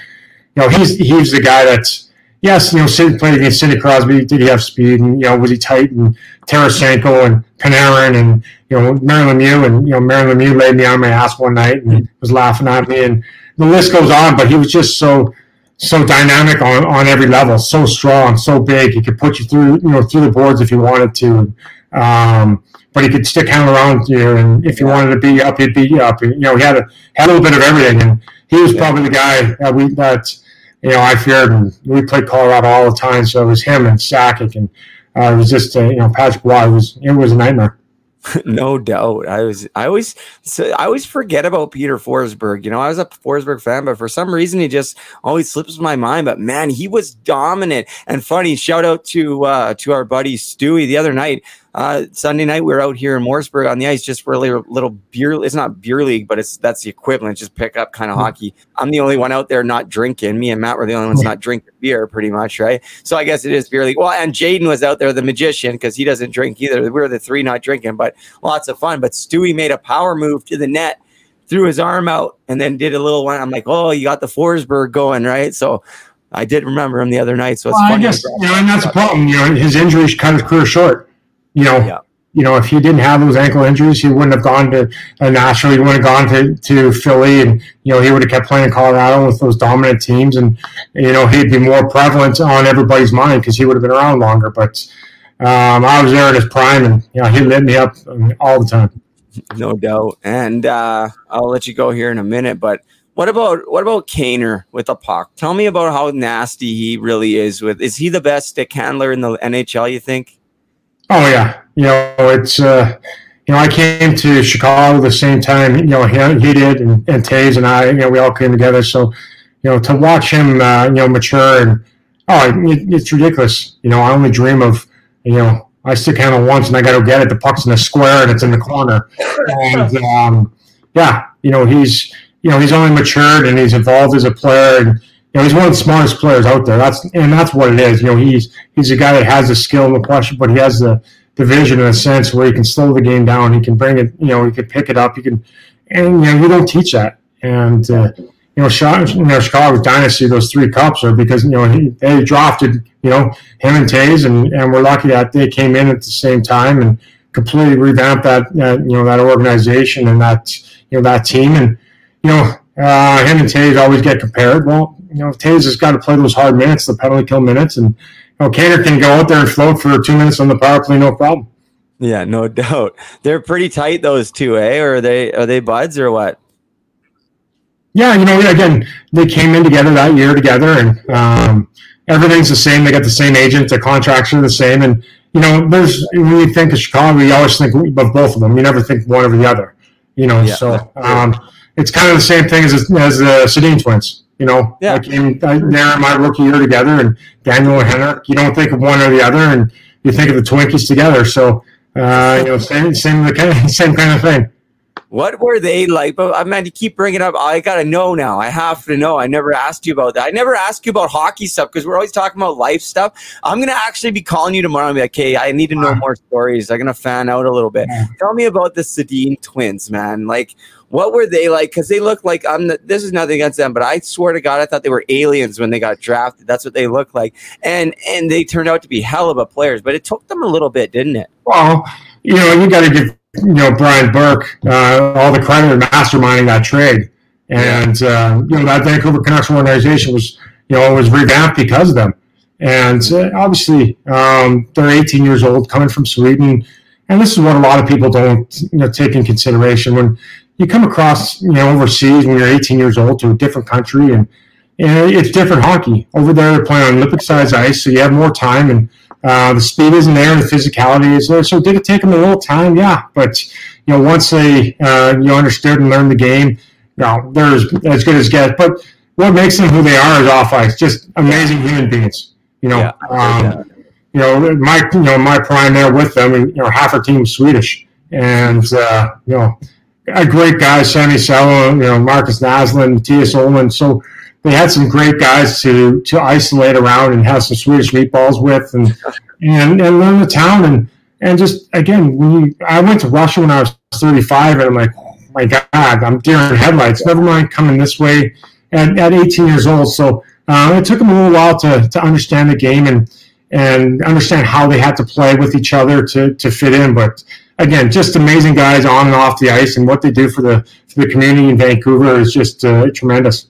you know he's he's the guy that's yes, you know, Sid played against Sidney Crosby. Did he have speed? And you know, was he tight? And Tarasenko and Panarin and you know, Mario Lemieux and you know, Mario Lemieux laid me on my ass one night and was laughing at me, and the list goes on. But he was just so so dynamic on, on every level, so strong, so big. He could put you through, you know, through the boards if he wanted to. Um, but he could stick hand around you, and if you wanted to be up, he'd be up. You know, he had a had a little bit of everything, and he was probably the guy that we that you know I feared. And we played Colorado all the time, so it was him and Sakic, and uh, it was just uh, you know Patrick Roy was it was a nightmare. no doubt. I was I always so I always forget about Peter Forsberg. You know, I was a Forsberg fan, but for some reason he just always slips my mind. But man, he was dominant and funny. Shout out to uh to our buddy Stewie the other night. Uh, Sunday night we were out here in Morrisburg on the ice just for a little, little beer. It's not beer league, but it's that's the equivalent. Just pick up kind of mm-hmm. hockey. I'm the only one out there not drinking. Me and Matt were the only ones not drinking beer, pretty much, right? So I guess it is beer league. Well, and Jaden was out there, the magician, because he doesn't drink either. We were the three not drinking, but lots of fun. But Stewie made a power move to the net, threw his arm out, and then did a little one. I'm like, oh, you got the Forsberg going, right? So I did remember him the other night. So it's well, funny. I guess, you know, and that's the problem. You know, his injuries cut his career short you know, yeah. you know, if he didn't have those ankle injuries, he wouldn't have gone to uh, Nashville. He wouldn't have gone to, to Philly, and you know, he would have kept playing in Colorado with those dominant teams, and you know, he'd be more prevalent on everybody's mind because he would have been around longer. But um, I was there in his prime, and you know, he lit me up all the time. No doubt, and uh, I'll let you go here in a minute, but. What about what about Kaner with the puck? Tell me about how nasty he really is with. Is he the best stick handler in the NHL? You think? Oh yeah, you know it's uh, you know I came to Chicago the same time. You know he, he did, and, and Toews and I. You know we all came together. So you know to watch him, uh, you know mature and oh, it, it's ridiculous. You know I only dream of you know I stick handle once and I got to get it. The puck's in the square and it's in the corner. And um, yeah, you know he's you know he's only matured and he's evolved as a player and you know, he's one of the smartest players out there. That's and that's what it is. You know, he's he's a guy that has the skill and the pressure, but he has the, the vision in a sense where he can slow the game down. He can bring it. You know, he can pick it up. He can, and you know, you don't teach that. And uh, you know, Chicago, you know, Dynasty, those three cups are because you know he, they drafted you know him and Toews, and and we're lucky that they came in at the same time and completely revamped that uh, you know that organization and that you know that team and you know uh, him and Toews always get compared. Well, you know, Toews has got to play those hard minutes, the penalty kill minutes, and you know, Kaner can go out there and float for two minutes on the power play, no problem. Yeah, no doubt. They're pretty tight, those two, eh? Or are they are they buds or what? Yeah, you know, again, they came in together that year together, and um, everything's the same. They got the same agent, the contracts are the same, and you know, there's when you think of Chicago, you always think of both of them. You never think one over the other. You know, yeah, so um, it's kind of the same thing as as the Sedin twins. You know, yeah. I came there in my rookie year together, and Daniel and Henrik. You don't think of one or the other, and you think of the Twinkies together. So, uh, you know, same same same kind of thing. What were they like? But I'm mean, you keep bringing up. I gotta know now. I have to know. I never asked you about that. I never asked you about hockey stuff because we're always talking about life stuff. I'm gonna actually be calling you tomorrow and be like, "Hey, I need to know more stories. I'm gonna fan out a little bit. Tell me about the Sedin twins, man. Like, what were they like? Because they look like I'm. The, this is nothing against them, but I swear to God, I thought they were aliens when they got drafted. That's what they looked like, and and they turned out to be hell of a players. But it took them a little bit, didn't it? Well, you know, you got to give you know Brian Burke uh, all the credit in masterminding that trade, and uh, you know that Vancouver Canucks organization was you know was revamped because of them. And uh, obviously, um, they're 18 years old, coming from Sweden, and this is what a lot of people don't you know take in consideration when you come across, you know, overseas when you're 18 years old to a different country, and, and it's different hockey. Over there, they're playing on Olympic-sized ice, so you have more time, and uh, the speed isn't there, and the physicality is there. So did it take them a little time? Yeah, but you know, once they uh, you understood and learned the game, you know, they're as, as good as get. But what makes them who they are is off ice, just amazing human beings. You know, yeah, um, you know, my you know my prime there with them, and you know, half our team was Swedish, and uh, you know a great guys, Sami Salo, you know, Markus Naslund, Mattias Ohlund. So they had some great guys to to isolate around and have some Swedish meatballs with and and, and learn the town. And and just again you I went to Russia when I was 35 and I'm like oh my god I'm deer in headlights. Never mind coming this way at, at 18 years old. So uh, it took them a little while to to understand the game and and understand how they had to play with each other to to fit in. But again, just amazing guys on and off the ice, and what they do for the for the community in Vancouver is just uh, tremendous.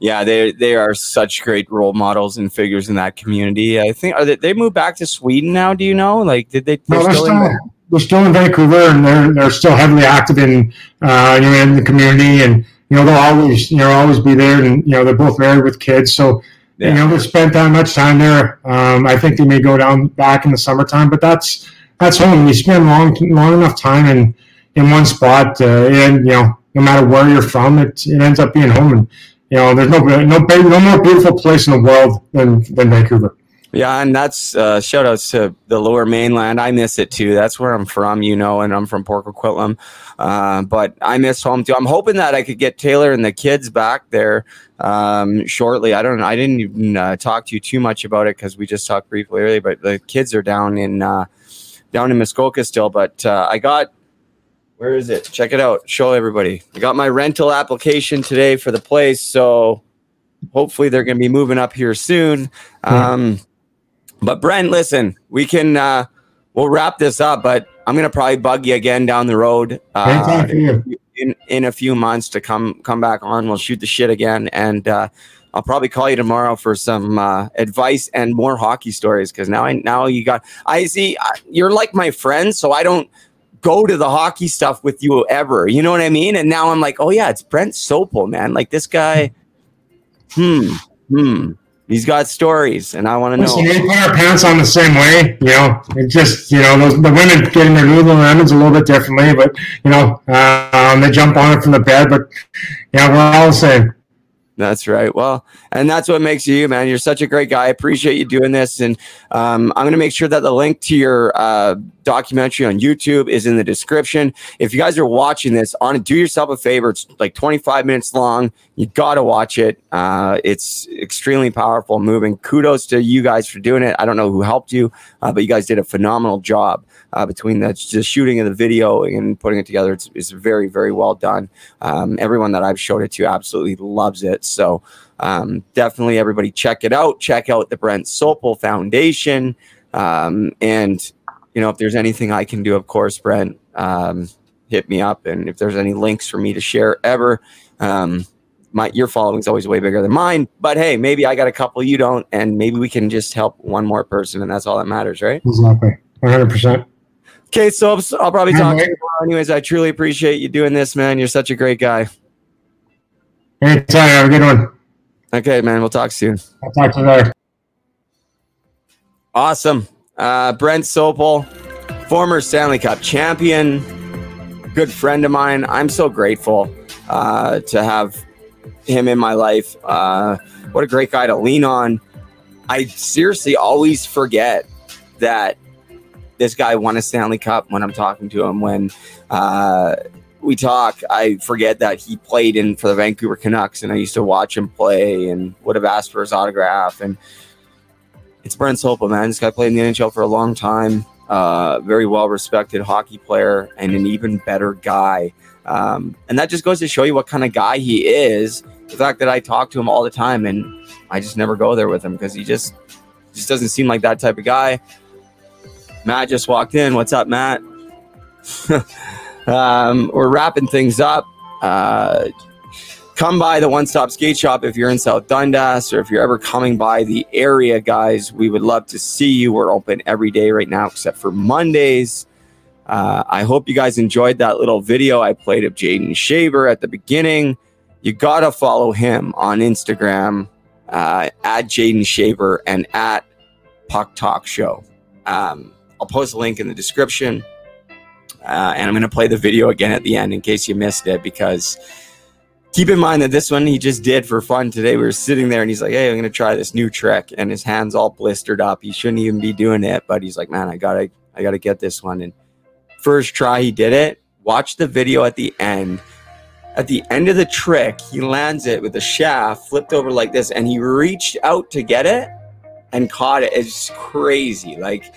Yeah, they they are such great role models and figures in that community. I think are they, they moved back to Sweden now. Do you know? Like, did they? No, they're still in- they're still in Vancouver, and they're they're still heavily active in uh, you know in the community, and you know they'll always you know always be there, and you know they're both married with kids, so you Yeah. know they spent that much time there. Um, I think they may go down back in the summertime, but that's that's home. You spend long long enough time in in one spot, uh, and you know no matter where you're from, it it ends up being home, and you know there's no no no more beautiful place in the world than than Vancouver. Yeah, and that's uh, shout outs to the lower mainland. I miss it too. That's where I'm from, you know, and I'm from Port Coquitlam. Uh, but I miss home too. I'm hoping that I could get Taylor and the kids back there um, shortly. I don't. Know. I didn't even uh, talk to you too much about it because we just talked briefly earlier. But the kids are down in uh, down in Muskoka still. But uh, I got. Where is it? Check it out. Show everybody. I got my rental application today for the place, so hopefully they're going to be moving up here soon. Um, but Brent, listen, we can uh, we'll wrap this up, but I'm gonna probably bug you again down the road uh, in in a few months to come come back on. We'll shoot the shit again, and uh, I'll probably call you tomorrow for some uh, advice and more hockey stories because now I now you got I see you're like my friend, so I don't go to the hockey stuff with you ever. You know what I mean? And now I'm like, oh yeah, it's Brent Sopel, man. Like this guy. Hmm. Hmm. He's got stories, and I want to Listen, know. we put our pants on the same way, you know. It just, you know, those, the women getting their Lululemons a little bit differently, but you know, um, they jump on it from the bed. But yeah, we're all the same. That's right. Well, and that's what makes you, man. You're such a great guy. I appreciate you doing this. And um, I'm going to make sure that the link to your uh, documentary on YouTube is in the description. If you guys are watching this, on do yourself a favor. It's like 25 minutes long. You got to watch it. Uh, it's extremely powerful, moving. Kudos to you guys for doing it. I don't know who helped you, uh, but you guys did a phenomenal job uh, between the, the shooting of the video and putting it together. It's, it's very, very well done. Um, everyone that I've showed it to absolutely loves it. So um, definitely, everybody check it out. Check out the Brent Sopel Foundation. Um, and, you know, if there's anything I can do, of course, Brent, um, hit me up. And if there's any links for me to share ever, um, my your following is always way bigger than mine. But hey, maybe I got a couple you don't, and maybe we can just help one more person, and that's all that matters, right? Exactly, 100. percent Okay, so I'll probably talk to you tomorrow. Anyways, I truly appreciate you doing this, man. You're such a great guy. Anytime, have a good one. Okay, man. We'll talk soon. I'll talk to you later. Awesome. Uh, Brent Sopel, former Stanley Cup champion, good friend of mine. I'm so grateful uh, to have him in my life. Uh, what a great guy to lean on. I seriously always forget that this guy won a Stanley Cup when I'm talking to him. When uh, we talk, I forget that he played in for the Vancouver Canucks, and I used to watch him play and would have asked for his autograph. And it's Brent Sopel, man. This guy played in the NHL for a long time. Uh, very well respected hockey player and an even better guy. Um, and that just goes to show you what kind of guy he is. The fact that I talk to him all the time and I just never go there with him because he just just doesn't seem like that type of guy. Matt just walked in. What's up, Matt? um, we're wrapping things up. Uh, come by the one stop skate shop if you're in South Dundas or if you're ever coming by the area, guys. We would love to see you. We're open every day right now except for Mondays. Uh, I hope you guys enjoyed that little video I played of Jaden Shaver at the beginning. You got to follow him on Instagram uh, at Jaden Shaver and at Puck Talk Show. Um, I'll post a link in the description. Uh, and I'm going to play the video again at the end in case you missed it because keep in mind that this one he just did for fun today. We were sitting there and he's like, Hey, I'm going to try this new trick. And his hands all blistered up. He shouldn't even be doing it. But he's like, Man, I got to, I got to get this one. And first try, he did it. Watch the video at the end. At the end of the trick, he lands it with the shaft flipped over like this and he reached out to get it and caught it. It's crazy. Like,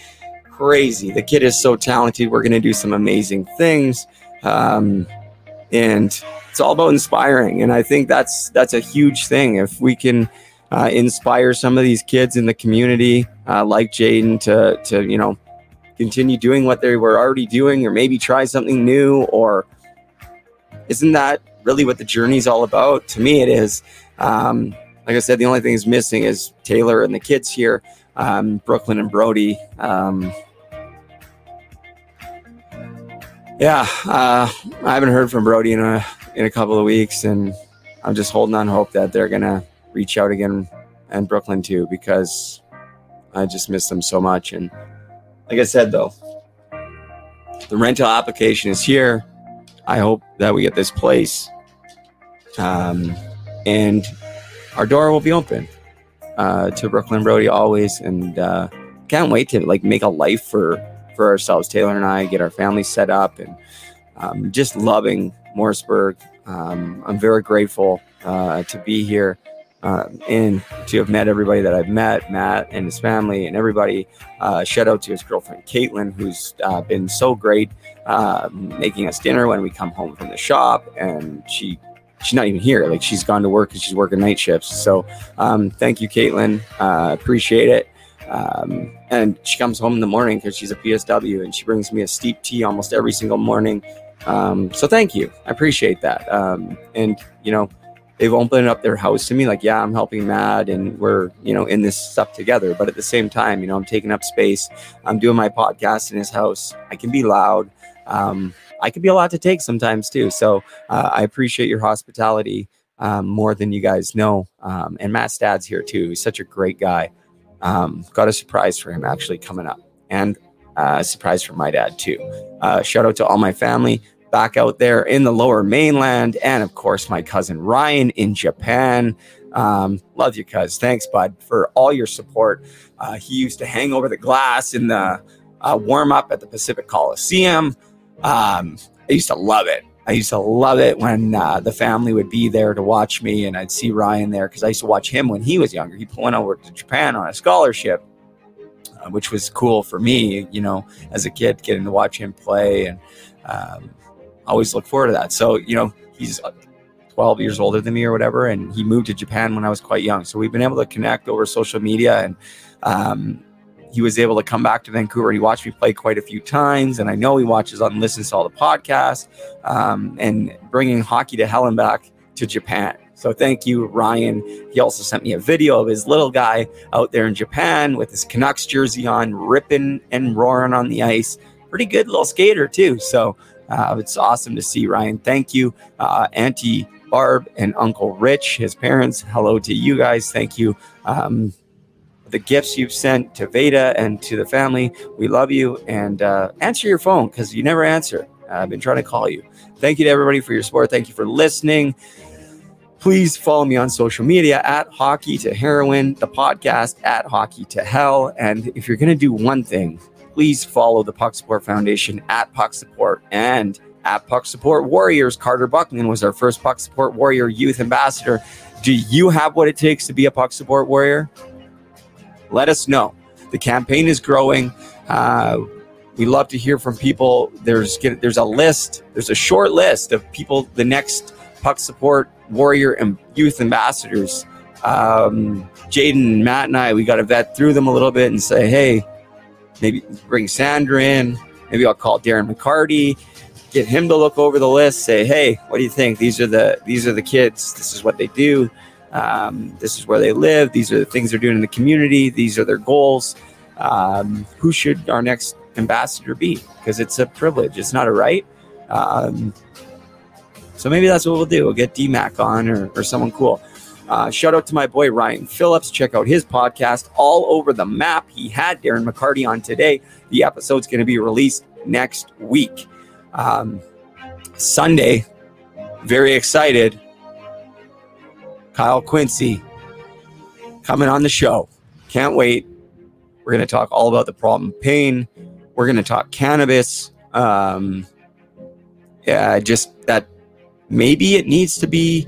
crazy. The kid is so talented. We're going to do some amazing things. Um, and it's all about inspiring. And I think that's that's a huge thing. If we can uh, inspire some of these kids in the community, uh, like Jaden, to to you know continue doing what they were already doing, or maybe try something new, or isn't that really what the journey's all about? To me, it is. Um, like I said, the only thing is missing is Taylor and the kids here, um, Brooklyn and Brody. Um, yeah, uh, I haven't heard from Brody in a in a couple of weeks, and I'm just holding on hope that they're gonna reach out again, and Brooklyn too, because I just miss them so much. And like I said, though, the rental application is here. I hope that we get this place, um, and our door will be open uh, to Brooklyn Brody always, and uh, can't wait to like make a life for for ourselves. Taylor and I get our family set up, and um, just loving Morrisburg. Um, I'm very grateful uh, to be here um, and to have met everybody that I've met, Matt and his family, and everybody. Uh, shout out to his girlfriend Caitlin, who's uh, been so great uh, making us dinner when we come home from the shop, and she she's not even here. Like she's gone to work because she's working night shifts. So um, thank you, Caitlin. Uh, appreciate it. Um, and she comes home in the morning because she's a PSW and she brings me a steep tea almost every single morning. Um, so thank you. I appreciate that. Um, and you know, they've opened up their house to me. Like, yeah, I'm helping Matt and we're, you know, in this stuff together. But at the same time, you know, I'm taking up space. I'm doing my podcast in his house. I can be loud. Um, I can be a lot to take sometimes too. So uh, I appreciate your hospitality um, more than you guys know. Um, and Matt's dad's here too. He's such a great guy. Um, got a surprise for him actually coming up, and uh, a surprise for my dad too. Uh, shout out to all my family back out there in the lower mainland, and of course my cousin Ryan in Japan. Um, love you, cuz. Thanks, bud, for all your support. Uh, he used to hang over the glass in the uh, warm up at the Pacific Coliseum. Um, I used to love it. I used to love it when uh, the family would be there to watch me, and I'd see Ryan there because I used to watch him when he was younger. He went over to Japan on a scholarship, uh, which was cool for me, you know, as a kid, getting to watch him play, and um, always look forward to that. So, you know, he's 12 years older than me or whatever, and he moved to Japan when I was quite young. So we've been able to connect over social media, and um, he was able to come back to Vancouver. He watched me play quite a few times, and I know he watches and listens to all the podcasts um, and bringing hockey to hell and back to Japan. So thank you, Ryan. He also sent me a video of his little guy out there in Japan with his Canucks jersey on, ripping and roaring on the ice. Pretty good little skater too. So uh, it's awesome to see Ryan. Thank you, uh, Auntie Barb and Uncle Rich, his parents. Hello to you guys. Thank you. Um, the gifts you've sent to Veda and to the family. We love you and uh, answer your phone because you never answer. I've been trying to call you. Thank you to everybody for your support. Thank you for listening. Please follow me on social media at Hockey to Heroin, the podcast at Hockey to Hell. And if you're going to do one thing, please follow the Puck Support Foundation at Puck Support and at Puck Support Warriors. Carter Buckman was our first Puck Support Warrior youth ambassador. Do you have what it takes to be a Puck Support Warrior? Let us know. The campaign is growing. Uh, we love to hear from people. There's there's a list. There's a short list of people. The next puck support warrior and youth ambassadors. Um, Jaden, Matt, and I. We got to vet through them a little bit and say, hey, maybe bring Sandra in. Maybe I'll call Darren McCarty, get him to look over the list. Say, hey, what do you think? These are the these are the kids. This is what they do. Um, this is where they live. These are the things they're doing in the community. These are their goals. Um, who should our next ambassador be? Because it's a privilege. It's not a right. Um, so maybe that's what we'll do. We'll get DMAC on or, or someone cool. Uh, shout out to my boy Ryan Phillips. Check out his podcast, All Over the Map. He had Darren McCarty on today. The episode's going to be released next week. Um, Sunday, very excited. Kyle Quincey coming on the show. Can't wait. We're going to talk all about the problem pain. We're going to talk cannabis. Um, yeah, just that maybe it needs to be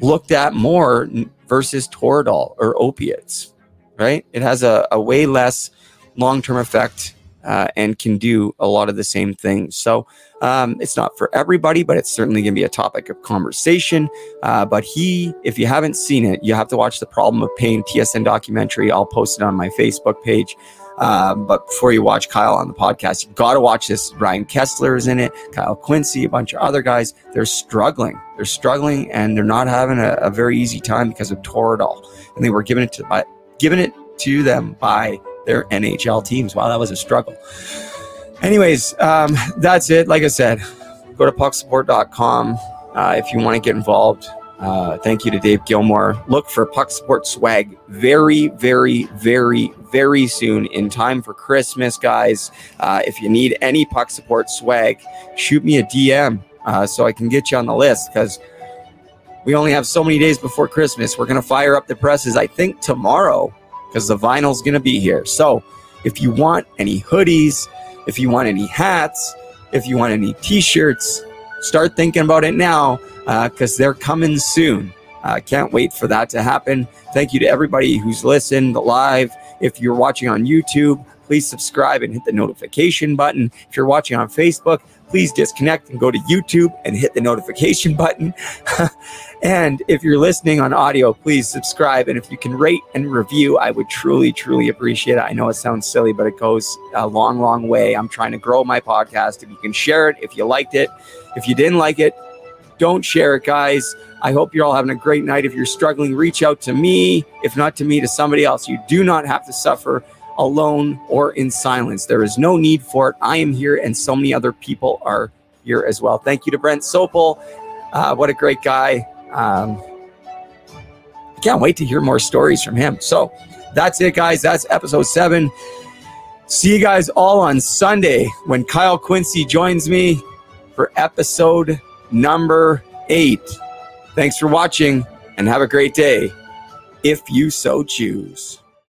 looked at more versus Toradol or opiates, right? It has a, a way less long term effect uh, and can do a lot of the same things. So um, it's not for everybody, but it's certainly going to be a topic of conversation. Uh, but he, if you haven't seen it, you have to watch the Problem of Pain TSN documentary. I'll post it on my Facebook page. Um, but before you watch Kyle on the podcast, you got to watch this. Ryan Kesler is in it, Kyle Quincey, a bunch of other guys. They're struggling. They're struggling, and they're not having a, a very easy time because of Toradol. And they were given it to by given it to them by their NHL teams. Wow, that was a struggle. Anyways, um, that's it. Like I said, go to pucksupport.com uh, if you want to get involved. Uh, thank you to Dave Gilmore. Look for Puck Support swag very, very, very, very soon in time for Christmas, guys. Uh, if you need any Puck Support swag, shoot me a DM uh, so I can get you on the list because we only have so many days before Christmas. We're going to fire up the presses, I think, tomorrow because the vinyl's going to be here. So if you want any hoodies, if you want any hats, if you want any t shirts, start thinking about it now because uh, they're coming soon. I uh, can't wait for that to happen. Thank you to everybody who's listened live. If you're watching on YouTube, please subscribe and hit the notification button. If you're watching on Facebook, please disconnect and go to YouTube and hit the notification button. and if you're listening on audio, please subscribe. And if you can rate and review, I would truly, truly appreciate it. I know it sounds silly, but it goes a long, long way. I'm trying to grow my podcast. If you can share it, if you liked it, if you didn't like it, don't share it, guys. I hope you're all having a great night. If you're struggling, reach out to me. If not to me, to somebody else. You do not have to suffer alone or in silence. There is no need for it. I am here, and so many other people are here as well. Thank you to Brent Sopel. Uh, what a great guy. Um, I can't wait to hear more stories from him. So that's it, guys. That's episode seven. See you guys all on Sunday when Kyle Quincey joins me for episode number eight. Thanks for watching and have a great day if you so choose.